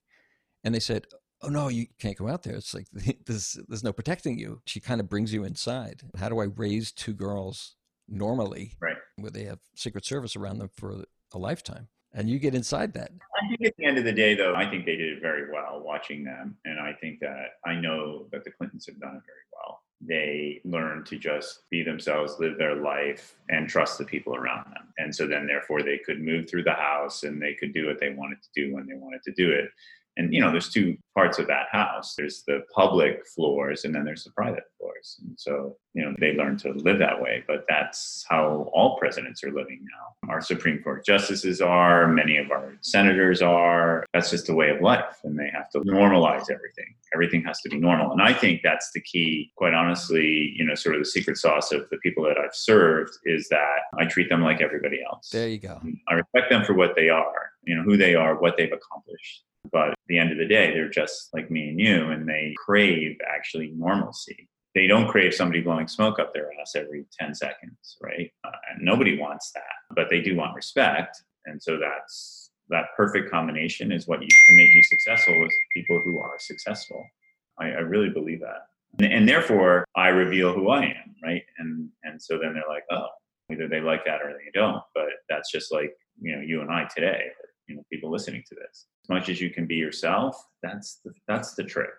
Speaker 1: And they said, "Oh no, you can't go out there. It's like there's there's no protecting you." She kind of brings you inside. How do I raise two girls normally,
Speaker 2: right?
Speaker 1: Where they have Secret Service around them for a lifetime? And you get inside that.
Speaker 2: I think at the end of the day, though, I think they did it very well watching them. And I think that I know that the Clintons have done it very well. They learned to just be themselves, live their life, and trust the people around them. And so then, therefore, they could move through the house and they could do what they wanted to do when they wanted to do it and you know there's two parts of that house. There's the public floors and then there's the private floors. And so you know they learn to live that way but that's how all presidents are living now. Our supreme court justices are many of our senators are. That's just a way of life and they have to normalize everything. Everything has to be normal. And i think that's the key quite honestly you know sort of the secret sauce of the people that i've served is that i treat them like everybody else.
Speaker 1: There you go.
Speaker 2: I respect them for what they are you know who they are what they've accomplished but at the end of the day, they're just like me and you, and they crave actually normalcy. They don't crave somebody blowing smoke up their ass every 10 seconds, right? Uh, and nobody wants that, but they do want respect. And so that's that perfect combination is what you can make you successful with people who are successful. I, I really believe that. And, and therefore, I reveal who I am, right? And and so then they're like, oh, either they like that or they don't. But that's just like you know you and I today, or, you know, people listening to this much as you can be yourself. That's the, that's the trick.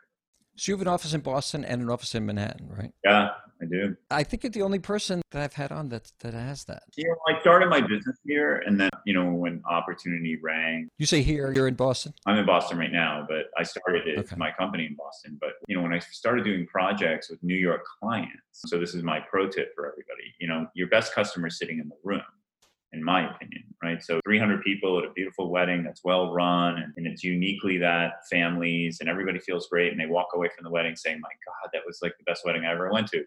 Speaker 1: So you have an office in Boston and an office in Manhattan, right?
Speaker 2: Yeah, I do.
Speaker 1: I think you're the only person that I've had on that that has that.
Speaker 2: You know, I started my business here, and then you know when opportunity rang.
Speaker 1: You say here, you're in Boston.
Speaker 2: I'm in Boston right now, but I started it, okay. my company in Boston. But you know, when I started doing projects with New York clients, so this is my pro tip for everybody. You know, your best customer is sitting in the room in my opinion, right? So 300 people at a beautiful wedding that's well run and, and, it's uniquely that families and everybody feels great and they walk away from the wedding saying, my God, that was like the best wedding I ever went to.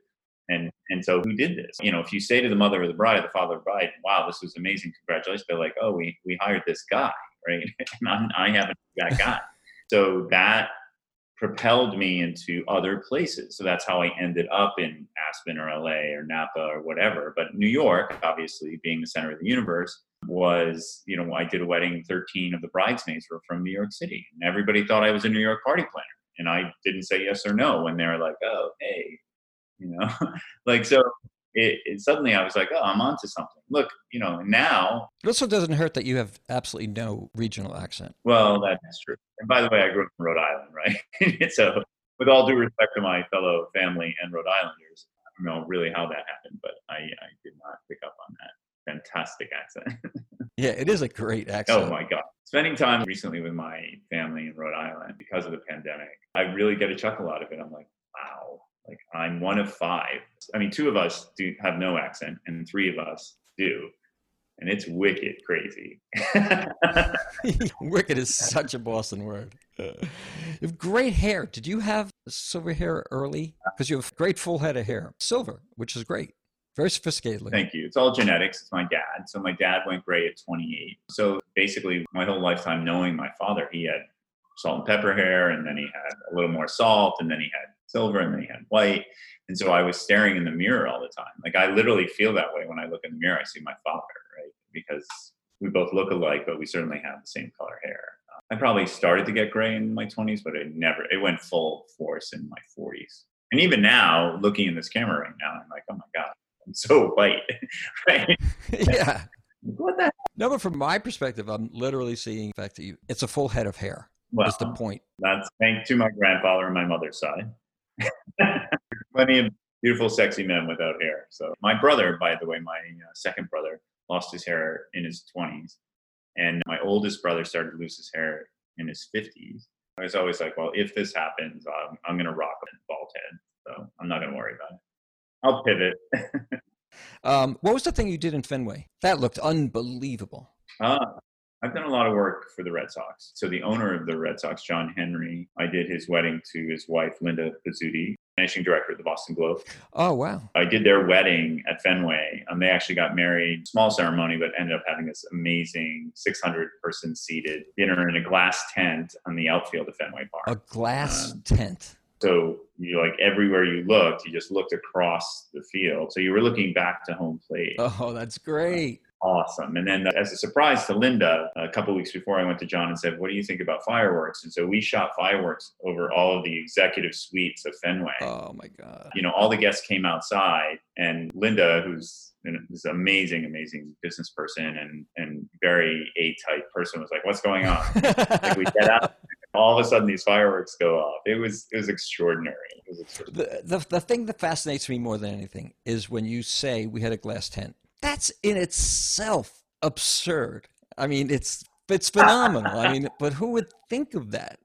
Speaker 2: And, and so who did this? You know, if you say to the mother of the bride, the father of the bride, wow, this was amazing. Congratulations. They're like, oh, we, we hired this guy, right? and I haven't that guy. So that propelled me into other places. So that's how I ended up in Aspen or LA or Napa or whatever. But New York, obviously being the center of the universe, was, you know, I did a wedding, 13 of the bridesmaids were from New York City. And everybody thought I was a New York party planner. And I didn't say yes or no when they were like, oh, hey, you know, like, so it, it, suddenly I was like, oh, I'm onto something. Look, you know, now.
Speaker 1: It also doesn't hurt that you have absolutely no regional accent.
Speaker 2: Well, that's true. And by the way, I grew up in Rhode Island, right? so, with all due respect to my fellow family and Rhode Islanders, I don't know really how that happened, but I, I did not pick up on that fantastic accent.
Speaker 1: yeah, it is a great oh accent.
Speaker 2: Oh my God. Spending time recently with my family in Rhode Island because of the pandemic, I really get a chuckle out of it. I'm like, wow, like I'm one of five. I mean, two of us do have no accent, and three of us do, and it's wicked crazy.
Speaker 1: wicked is such a Boston word. You have great hair. Did you have silver hair early? Because you have great full head of hair, silver, which is great. Very sophisticated.
Speaker 2: Thank you. It's all genetics. It's my dad. So my dad went gray at 28. So basically, my whole lifetime knowing my father, he had salt and pepper hair, and then he had a little more salt, and then he had silver and then he had white. And so I was staring in the mirror all the time. Like I literally feel that way when I look in the mirror. I see my father, right? Because we both look alike, but we certainly have the same color hair. I probably started to get gray in my 20s, but it never, it went full force in my 40s. And even now, looking in this camera right now, I'm like, oh my God, I'm so white, right?
Speaker 1: yeah. What the? Hell? No, but from my perspective, I'm literally seeing the fact that you, it's a full head of hair. Well, that's the point.
Speaker 2: That's thanks to my grandfather and my mother's side. Plenty of beautiful, sexy men without hair. So my brother, by the way, my uh, second brother, lost his hair in his 20s, and my oldest brother started to lose his hair in his 50s. I was always like, well, if this happens, I'm, I'm going to rock a bald head. So I'm not going to worry about it. I'll pivot.
Speaker 1: um, what was the thing you did in Fenway? That looked unbelievable.
Speaker 2: Uh, I've done a lot of work for the Red Sox. So the owner of the Red Sox, John Henry, I did his wedding to his wife, Linda Pizzuti, managing director of the Boston Globe.
Speaker 1: Oh, wow.
Speaker 2: I did their wedding at Fenway. Um, they actually got married, small ceremony, but ended up having this amazing 600 person seated dinner in a glass tent on the outfield of Fenway Park.
Speaker 1: A glass um, tent.
Speaker 2: So you like everywhere you looked, you just looked across the field. So you were looking back to home plate.
Speaker 1: Oh, that's great
Speaker 2: awesome. And then, as a surprise to Linda, a couple weeks before, I went to John and said, "What do you think about fireworks?" And so we shot fireworks over all of the executive suites of Fenway.
Speaker 1: Oh my god!
Speaker 2: You know, all the guests came outside, and Linda, who's this amazing, amazing business person and and very A type person, was like, "What's going on?" like we get out. All of a sudden, these fireworks go off. It was it was extraordinary. It was
Speaker 1: extraordinary. The, the the thing that fascinates me more than anything is when you say we had a glass tent that's in itself absurd. I mean, it's it's phenomenal. I mean, but who would think of that?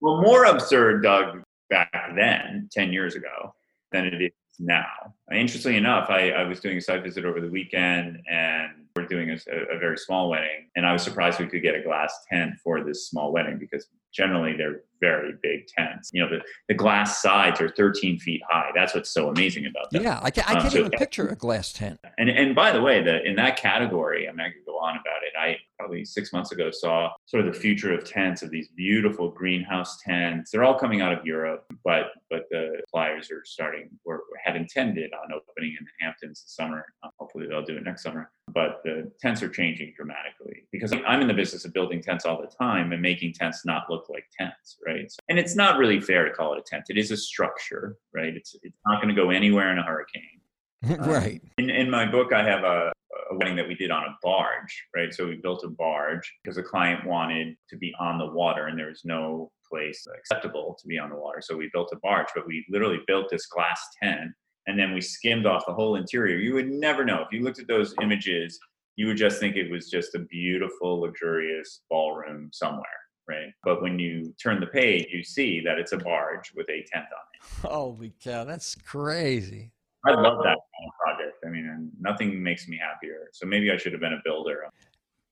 Speaker 2: Well, more absurd, Doug, back then, ten years ago, than it is now. Interestingly enough, I, I was doing a site visit over the weekend, and we're doing a, a very small wedding, and I was surprised we could get a glass tent for this small wedding because generally they're very big tents. You know, the, the glass sides are 13 feet high. That's what's so amazing about them.
Speaker 1: Yeah, I, can, I can't um, so, even picture a glass tent.
Speaker 2: And and by the way, the in that category, I mean, I could go on about it. I probably six months ago saw sort of the future of tents of these beautiful greenhouse tents. They're all coming out of Europe, but but the suppliers are starting or had intended on opening in the Hamptons this summer. Uh, hopefully, they'll do it next summer. But the tents are changing dramatically because I'm in the business of building tents all the time and making tents not look like tents, right? So, and it's not really fair to call it a tent. It is a structure, right? It's it's not going to go anywhere in a hurricane.
Speaker 1: right.
Speaker 2: Um, in, in my book, I have a, a wedding that we did on a barge, right? So we built a barge because the client wanted to be on the water and there was no place acceptable to be on the water. So we built a barge, but we literally built this glass tent and then we skimmed off the whole interior. You would never know. If you looked at those images, you would just think it was just a beautiful, luxurious ballroom somewhere, right? But when you turn the page, you see that it's a barge with a tent on it.
Speaker 1: Holy cow, that's crazy.
Speaker 2: I love that kind of project. I mean, nothing makes me happier. So maybe I should have been a builder.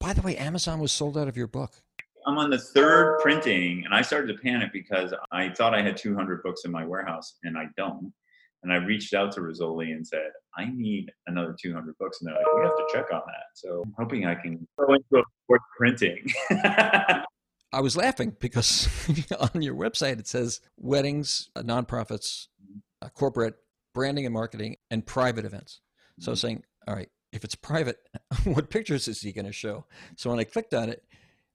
Speaker 1: By the way, Amazon was sold out of your book.
Speaker 2: I'm on the third printing, and I started to panic because I thought I had 200 books in my warehouse, and I don't. And I reached out to Rizzoli and said, I need another 200 books. And they're like, we have to check on that. So I'm hoping I can go into a fourth printing.
Speaker 1: I was laughing because on your website it says weddings, uh, nonprofits, uh, corporate branding and marketing, and private events. So mm-hmm. saying, all right, if it's private, what pictures is he going to show? So when I clicked on it,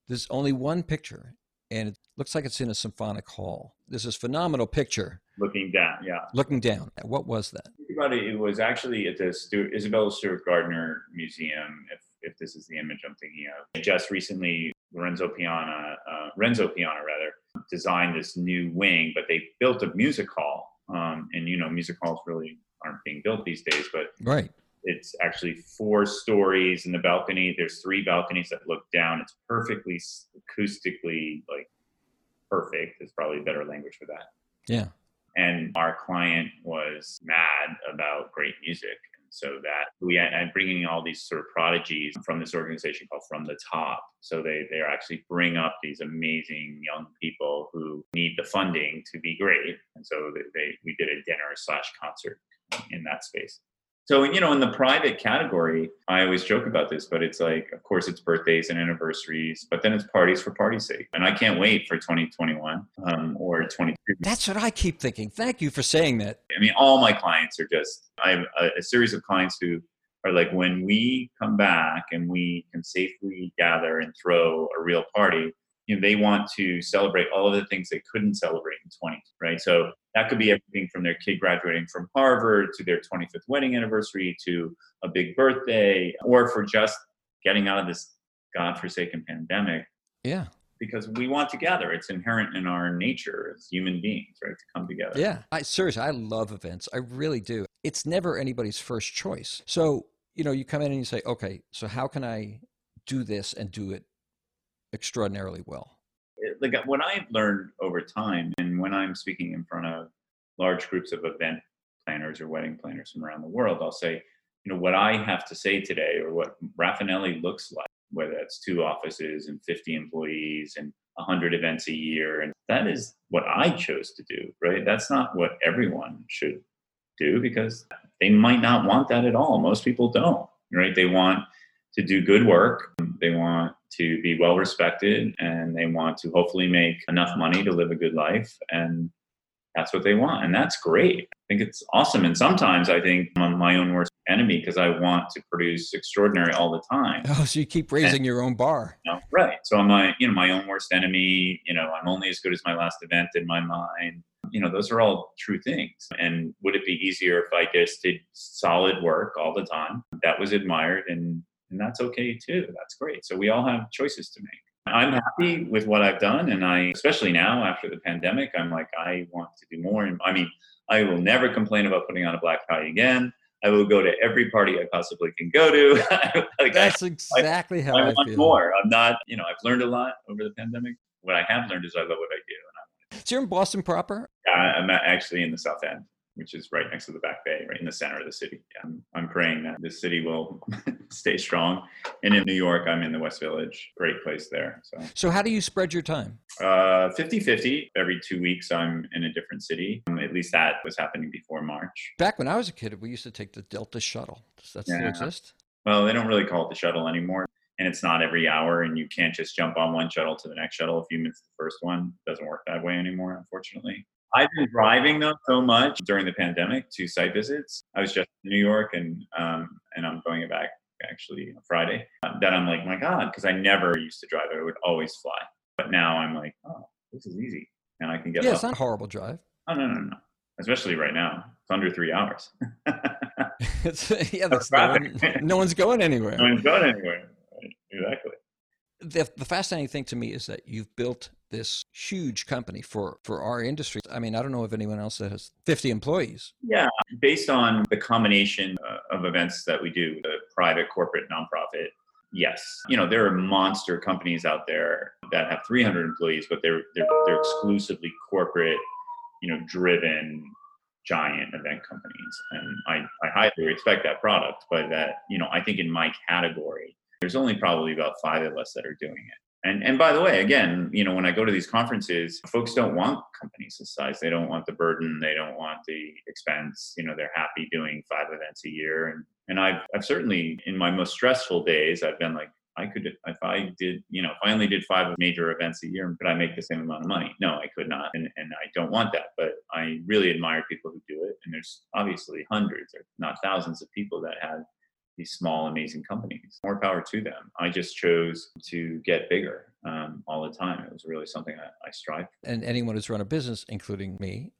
Speaker 1: there's only one picture, and it looks like it's in a symphonic hall. There's this phenomenal picture.
Speaker 2: Looking down, yeah.
Speaker 1: Looking down. What was that?
Speaker 2: about it, it was actually at the Stewart, Isabella Stewart Gardner Museum, if, if this is the image I'm thinking of. Just recently, Lorenzo Piano, uh, Renzo Piano rather, designed this new wing, but they built a music hall. Um, and you know, music halls really aren't being built these days, but
Speaker 1: right.
Speaker 2: It's actually four stories in the balcony. There's three balconies that look down. It's perfectly acoustically like perfect. Is probably better language for that.
Speaker 1: Yeah.
Speaker 2: And our client was mad about great music. So that we I'm bringing all these sort of prodigies from this organization called From the Top. So they, they actually bring up these amazing young people who need the funding to be great. And so they, they we did a dinner slash concert in that space. So, you know, in the private category, I always joke about this, but it's like, of course, it's birthdays and anniversaries, but then it's parties for party's sake. And I can't wait for 2021 um, or 22.
Speaker 1: That's what I keep thinking. Thank you for saying that.
Speaker 2: I mean, all my clients are just, I have a, a series of clients who are like, when we come back and we can safely gather and throw a real party, you know, they want to celebrate all of the things they couldn't celebrate in 20, right? So that could be everything from their kid graduating from Harvard to their 25th wedding anniversary to a big birthday, or for just getting out of this godforsaken pandemic.
Speaker 1: Yeah.
Speaker 2: Because we want to gather. It's inherent in our nature as human beings, right? To come together.
Speaker 1: Yeah. I seriously, I love events. I really do. It's never anybody's first choice. So, you know, you come in and you say, okay, so how can I do this and do it extraordinarily well?
Speaker 2: Eh, like uh, what I've learned over time, and when I'm speaking in front of large groups of event planners or wedding planners from around the world, I'll say, you know, what I have to say today, or what Rafanelli looks like, whether that's two offices and 50 employees and 100 events a year, and that is what I chose to do, right? That's not what everyone should do because they might not want that at all. Most people don't, right? They want to do good work. They want to be well respected and they want to hopefully make enough money to live a good life. And that's what they want. And that's great. I think it's awesome. And sometimes I think I'm my own worst enemy because I want to produce extraordinary all the time.
Speaker 1: Oh, so you keep raising and, your own bar.
Speaker 2: You know, right. So I'm my, you know, my own worst enemy. You know, I'm only as good as my last event in my mind. You know, those are all true things. And would it be easier if I just did solid work all the time? That was admired and and that's okay too. That's great. So we all have choices to make. I'm happy with what I've done, and I, especially now after the pandemic, I'm like, I want to do more. And I mean, I will never complain about putting on a black tie again. I will go to every party I possibly can go to.
Speaker 1: like That's I, exactly
Speaker 2: I,
Speaker 1: how I,
Speaker 2: I want
Speaker 1: feel.
Speaker 2: more. I'm not, you know, I've learned a lot over the pandemic. What I have learned is I love what I do.
Speaker 1: So you're in Boston proper?
Speaker 2: I'm actually in the South End which is right next to the back bay, right in the center of the city. I'm, I'm praying that this city will stay strong. And in New York, I'm in the West Village. Great place there. So,
Speaker 1: so how do you spread your time?
Speaker 2: Uh, 50 50. Every two weeks, I'm in a different city. Um, at least that was happening before March.
Speaker 1: Back when I was a kid, we used to take the Delta shuttle. Does that still yeah. exist?
Speaker 2: Well, they don't really call it the shuttle anymore. And it's not every hour, and you can't just jump on one shuttle to the next shuttle if you miss the first one. It doesn't work that way anymore, unfortunately. I've been driving though so much during the pandemic to site visits. I was just in New York and um, and I'm going back actually on Friday. Uh, that I'm like, my God, because I never used to drive. I would always fly. But now I'm like, oh, this is easy. And I can get
Speaker 1: Yeah, it's not a horrible drive.
Speaker 2: Oh no, no, no. Especially right now. It's under three hours.
Speaker 1: it's, yeah, that's no, one, no one's going anywhere.
Speaker 2: No one's going anywhere. Right. Exactly.
Speaker 1: The, the fascinating thing to me is that you've built this huge company for for our industry. I mean, I don't know of anyone else that has 50 employees.
Speaker 2: Yeah, based on the combination uh, of events that we do, the private, corporate, nonprofit. Yes, you know there are monster companies out there that have 300 employees, but they're they're, they're exclusively corporate, you know, driven giant event companies, and I I highly respect that product. But that you know I think in my category, there's only probably about five of us that are doing it and and by the way, again, you know, when I go to these conferences, folks don't want companies this size. They don't want the burden. They don't want the expense. You know, they're happy doing five events a year. And and I've I've certainly in my most stressful days, I've been like, I could if I did, you know, if I only did five major events a year, could I make the same amount of money? No, I could not, and and I don't want that. But I really admire people who do it, and there's obviously hundreds, or not thousands, of people that have these small, amazing companies. More power to them. I just chose to get bigger um, all the time. It was really something I, I strive
Speaker 1: for. And anyone who's run a business, including me,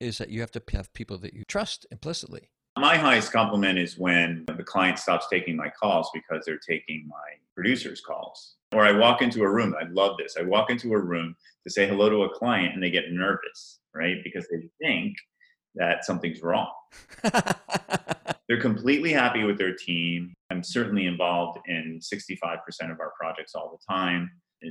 Speaker 1: is that you have to have people that you trust implicitly.
Speaker 2: My highest compliment is when the client stops taking my calls because they're taking my producer's calls. Or I walk into a room, I love this. I walk into a room to say hello to a client and they get nervous, right? Because they think that something's wrong. They're completely happy with their team. I'm certainly involved in 65% of our projects all the time.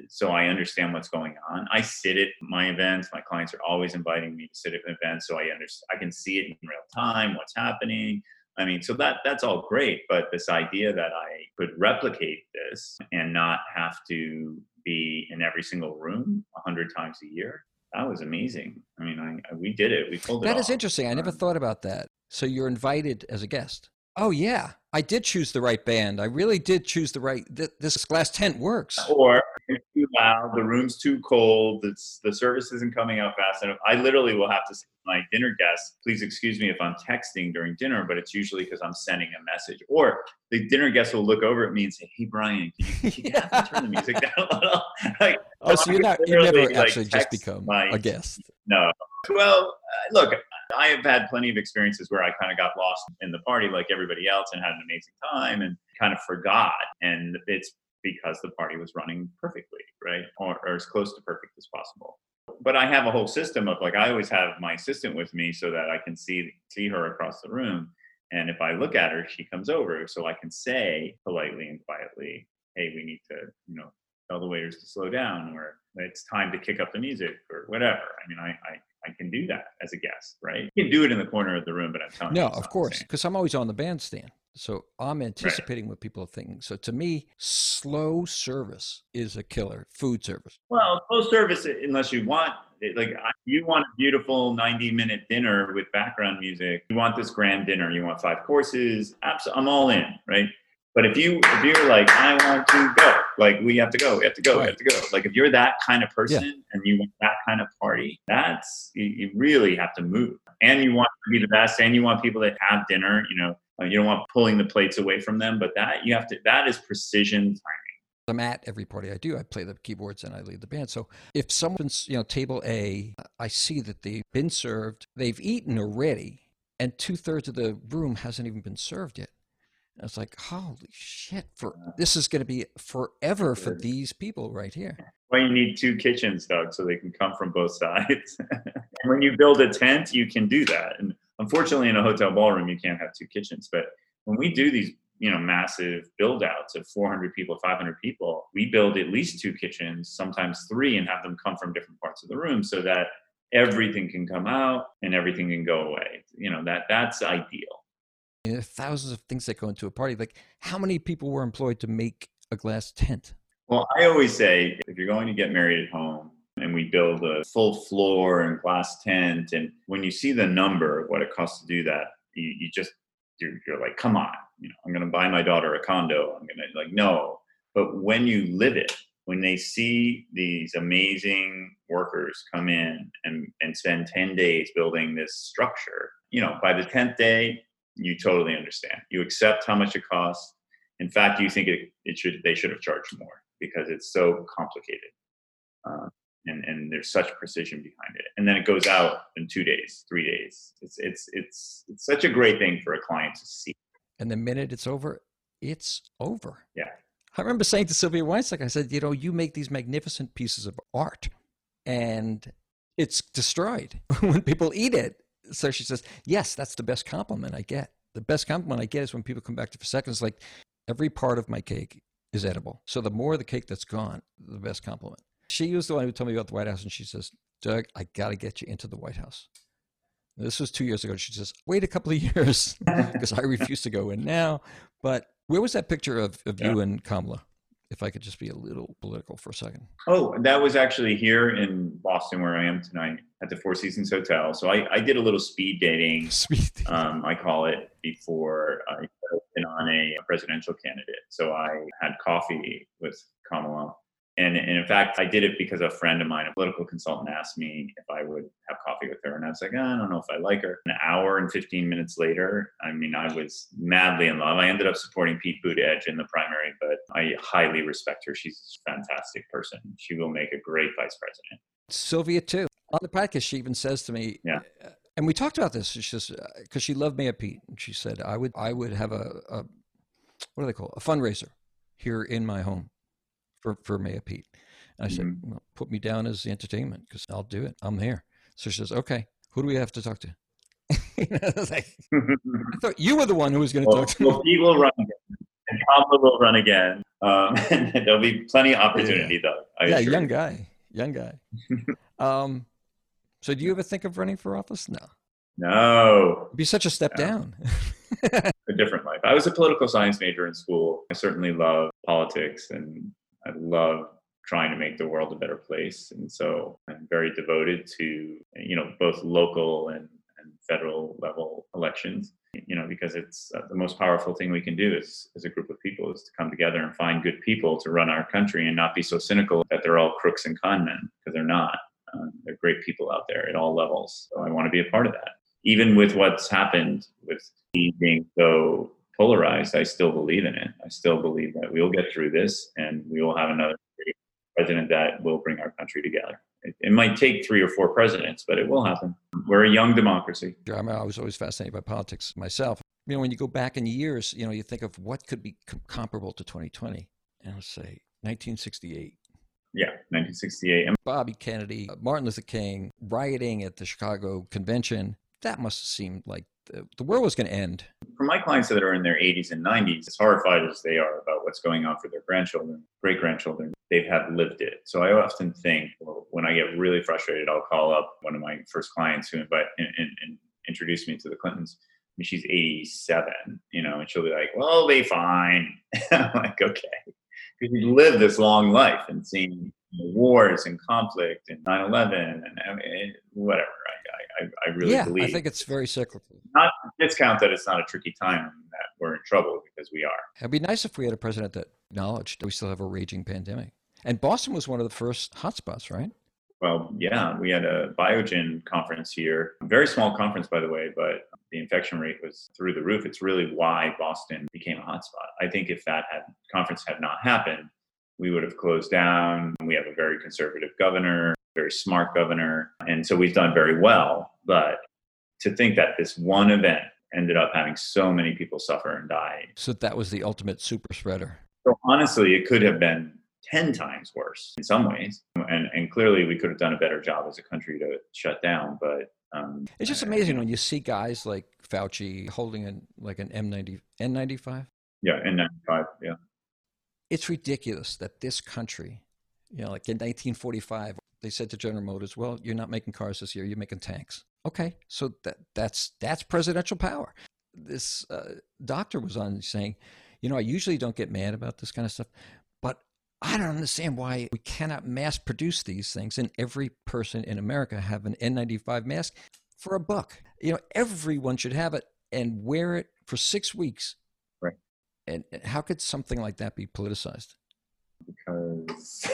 Speaker 2: So I understand what's going on. I sit at my events. My clients are always inviting me to sit at events, so I understand. I can see it in real time, what's happening. I mean, so that that's all great. But this idea that I could replicate this and not have to be in every single room a hundred times a year, that was amazing. I mean, I, we did it. We pulled it.
Speaker 1: That
Speaker 2: off.
Speaker 1: is interesting. I never um, thought about that. So you're invited as a guest. Oh yeah, I did choose the right band. I really did choose the right. Th- this glass tent works.
Speaker 2: Or it's too loud. The room's too cold. It's the service isn't coming out fast enough. I literally will have to say to my dinner guests, "Please excuse me if I'm texting during dinner," but it's usually because I'm sending a message. Or the dinner guest will look over at me and say, "Hey Bryan, can you, can you yeah. turn the music down a little?" like,
Speaker 1: oh, so you're not you never actually like, just become my, a guest.
Speaker 2: No. Well, uh, look, I have had plenty of experiences where I kind of got lost in the party like everybody else and had an amazing time and kind of forgot. And it's because the party was running perfectly, right? Or, or as close to perfect as possible. But I have a whole system of like I always have my assistant with me so that I can see see her across the room. And if I look at her, she comes over so I can say politely and quietly, hey, we need to, you know, tell the waiters to slow down or it's time to kick up the music or whatever. I mean, I, I I can do that as a guest, right? You can do it in the corner of the room, but I'm telling
Speaker 1: no,
Speaker 2: you.
Speaker 1: No, of course, because I'm always on the bandstand. So I'm anticipating right. what people are thinking. So to me, slow service is a killer. Food service.
Speaker 2: Well, slow service, uh, unless you want, eh, like you want a beautiful 90 minute dinner with background music. You want this grand dinner. You want five courses. Absolutely, I'm all in, right? But if you if you're like, I want to go, like we have to go, we have to go, right. we have to go. Like if you're that kind of person yeah. and you want that kind of party, that's you, you, really have to move. And you want to be the best, and you want people to have dinner. You know, uh, you don't want pulling the plates away from them, but that you have to. That is precision timing.
Speaker 1: I'm at every party I do. I play the keyboards and I lead the band. So if someone's, you know, table A, I see that they've been served, they've eaten already, and two thirds of the room hasn't even been served yet. I was like, holy shit! For this is going to be forever for these people right here.
Speaker 2: Well, you need two kitchens, Doug, so they can come from both sides. and when you build a tent, you can do that. And unfortunately, in a hotel ballroom, you can't have two kitchens. But when we do these, you know, massive build outs of 400 people, 500 people, we build at least two kitchens, sometimes three, and have them come from different parts of the room so that everything can come out and everything can go away. You know that that's ideal
Speaker 1: you know, thousands of things that go into a party. Like, how many people were employed to make a glass tent?
Speaker 2: Well, I always say if you're going to get married at home and we build a full floor and glass tent, and when you see the number, what it costs to do that, you, you just, you're, you're like, come on, you know, I'm going to buy my daughter a condo. I'm going to, like, no. But when you live it, when they see these amazing workers come in and, and spend 10 days building this structure, you know, by the 10th day, you totally understand. You accept how much it costs. In fact, you think it, it should they should have charged more because it's so complicated. Uh, and, and there's such precision behind it. And then it goes out in two days, three days. It's it's it's it's such a great thing for a client to see.
Speaker 1: And the minute it's over, it's over.
Speaker 2: Yeah.
Speaker 1: I remember saying to Sylvia Weinstock, I said, you know, you make these magnificent pieces of art and it's destroyed when people eat it so she says, Yes, that's the best compliment I get. The best compliment I get is when people come back to for seconds, like every part of my cake is edible. So the more the cake that's gone, the best compliment. She was the one who told me about the White House, and she says, Doug, I got to get you into the White House. This was two years ago. She says, wait a couple of years because I refuse to go in now. But where was that picture of, of yeah. you and Kamala? If I could just be a little political for a second.
Speaker 2: Oh, that was actually here in Boston where I am tonight at the Four Seasons Hotel. So I, I did a little speed dating, speed dating. Um, I call it, before I been on a presidential candidate. So I had coffee with Kamala and, and, in fact, I did it because a friend of mine, a political consultant, asked me if I would have coffee with her. And I was like, ah, I don't know if I like her. An hour and 15 minutes later, I mean, I was madly in love. I ended up supporting Pete Buttigieg in the primary, but I highly respect her. She's a fantastic person. She will make a great vice president.
Speaker 1: Sylvia, too. On the podcast, she even says to me,
Speaker 2: yeah.
Speaker 1: Uh, and we talked about this. She says because uh, she loved Mayor Pete, and she said I would I would have a, a what do they call it? a fundraiser here in my home for for Mayor Pete. And I said,
Speaker 2: Mhm.
Speaker 1: well, put me down as the entertainment because I'll do it. I'm here. So she says, okay, who do we have to talk to? You know, I like, I thought you were the one who was going to
Speaker 2: well,
Speaker 1: talk to me.
Speaker 2: well, Pete will run again, and Kamala will run again. Um, there'll be plenty of opportunity, though. I
Speaker 1: yeah,
Speaker 2: assure
Speaker 1: young
Speaker 2: you.
Speaker 1: guy, young guy. um, so do you ever think of running for office? No,
Speaker 2: No,
Speaker 1: it'd be such a step
Speaker 2: No.
Speaker 1: down.
Speaker 2: a different life. I was a political science major in school. I certainly love politics and I love trying to make the world a better place. And so I'm very devoted to, you know, both local and, and federal level elections, you know, because it's uh, the most powerful thing we can do as, as a group of people is to come together and find good people to run our country and not be so cynical that they're all crooks and con men, because they're not. Um, they're great people out there at all levels. So I want to be a part of that. Even with what's happened with being so polarized, I still believe in it. I still believe that we will get through this and we will have another president that will bring our country together. It, it might take three or four presidents, but it will happen. We're a young democracy.
Speaker 1: I, mean, I was always fascinated by politics myself. You know, when you go back in years, you know, you think of what could be com- comparable to 2020, and I'll say 1968.
Speaker 2: Yeah, 1968. And
Speaker 1: Bobby Kennedy, Martin Luther King, rioting at the Chicago convention. That must have seemed like the, world was going to end.
Speaker 2: for my clients that are in their 80s and 90s, as horrified as they are about what's going on for their grandchildren, great grandchildren, they have lived it. So I often think well, when I get really frustrated, I'll call up one of my first clients who invite and, and, and introduce me to the Clintons. I mean, she's 87, you know, and she'll be like, "Well, they fine." I'm like, "Okay," because you've lived this long life and seen wars and conflict and 9/11 and I mean, whatever. I, I, I really
Speaker 1: yeah,
Speaker 2: believe
Speaker 1: I think it's very cyclical.
Speaker 2: not discount that it's not a tricky time and that we're in trouble because we are.
Speaker 1: It'd be nice if we had a president that acknowledged that we still have a raging pandemic. And Boston was one of the first hotspots, right?
Speaker 2: Well, yeah, we had a Biogen conference here. Very small conference, by the way, but the infection rate was through the roof. It's really why Boston became a hotspot. I think if that had conference had not happened, we would have closed down. We have a very conservative governor, very smart governor, and so we've done very well. But to think that this one event ended up having so many people suffer and die
Speaker 1: So that was the ultimate super spreader.
Speaker 2: So honestly, it could have been 10 times worse in some ways. And, and clearly, we could have done a better job as a country to shut down. But um,
Speaker 1: It's just amazing when you see guys like Fauci holding an like an M90 N95.
Speaker 2: yeah, in 95, yeah.
Speaker 1: It's ridiculous that this country, you know, like in 1945, they said to General Motors, "Well, you're not making cars this year; you're making tanks." Okay, so that that's that's presidential power. This uh, doctor was on saying, "You know, I usually don't get mad about this kind of stuff, but I don't understand why we cannot mass produce these things and every person in America have an N95 mask for a buck. You know, everyone should have it and wear it for six weeks."
Speaker 2: Right.
Speaker 1: And and how could something like that be politicized?
Speaker 2: Because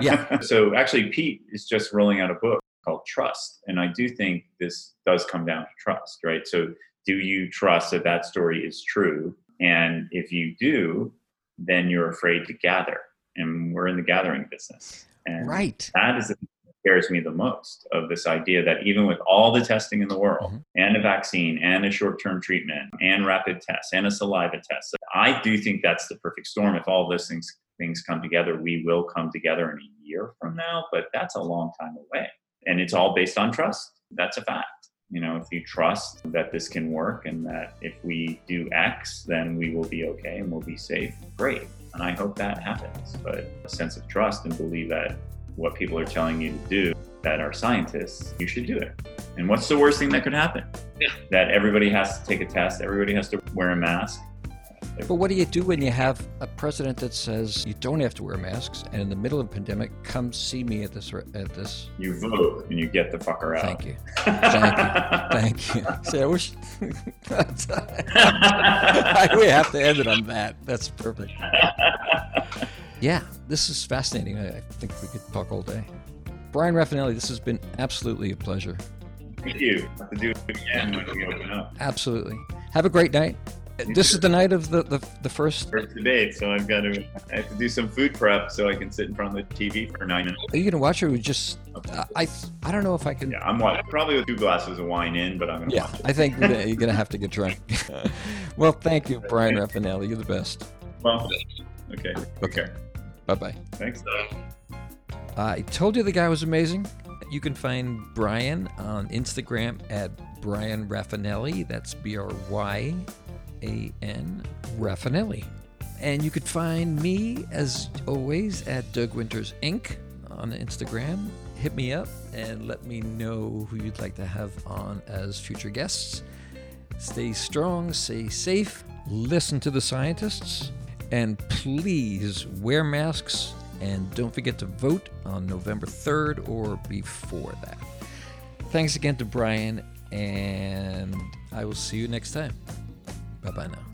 Speaker 1: Yeah.
Speaker 2: so actually, Pete is just rolling out a book called Trust, and I do think this does come down to trust, right? So, do you trust that that story is true? And if you do, then you're afraid to gather, and we're in the gathering business, and
Speaker 1: Right.
Speaker 2: that is the thing that scares me the most of this idea that even with all the testing in the world
Speaker 1: Mhm.
Speaker 2: and a vaccine and a short-term treatment and rapid tests and a saliva test i do think that's the perfect storm. If all those things things come together we will come together in a year from now but that's a long time away. And it's all based on trust. That's a fact. You know if you trust that this can work and that if we do x then we will be okay and we'll be safe. Great and i hope that happens but a sense of trust and believe that what people are telling you to do that are scientists you should do it. And what's the worst thing that could happen? That everybody has to take a test everybody has to wear a mask
Speaker 1: But what do you do when you have a president that says you don't have to wear masks, and in the middle of a pandemic, come see me at this at this?
Speaker 2: you vote and you get the fucker out
Speaker 1: Thank you, thank you, thank you. See, I wish we have to end it on that. That's perfect. Yeah, this is fascinating. I, think we could talk all day. Bryan Rafanelli, this has been absolutely a pleasure.
Speaker 2: Thank you. Have to do it again when we open up.
Speaker 1: Absolutely. Have a great night. This is the night of the, the, the first.
Speaker 2: First debate, so I've got to I have to do some food prep so I can sit in front of the TV for nine minutes.
Speaker 1: Are you going to watch it or just. I, I, I don't know if I can.
Speaker 2: Yeah, I'm watching. Probably with two glasses of wine in, but I'm gonna
Speaker 1: Yeah,
Speaker 2: watch it.
Speaker 1: I think you're gonna, have to get drunk. well, thank you, Bryan Rafanelli. You're the best.
Speaker 2: Well, okay.
Speaker 1: Okay. Bye bye.
Speaker 2: Thanks.
Speaker 1: I told you the guy was amazing. You can find Bryan on Instagram at Bryan Rafanelli. That's B R Y A N Rafanelli. And you could find me, as always, at Doug Winters Inc. on Instagram. Hit me up and let me know who you'd like to have on as future guests. Stay strong, stay safe, listen to the scientists, and please wear masks and don't forget to vote on November 3rd or before that. Thanks again to Bryan, and I will see you next time. Bye bye now.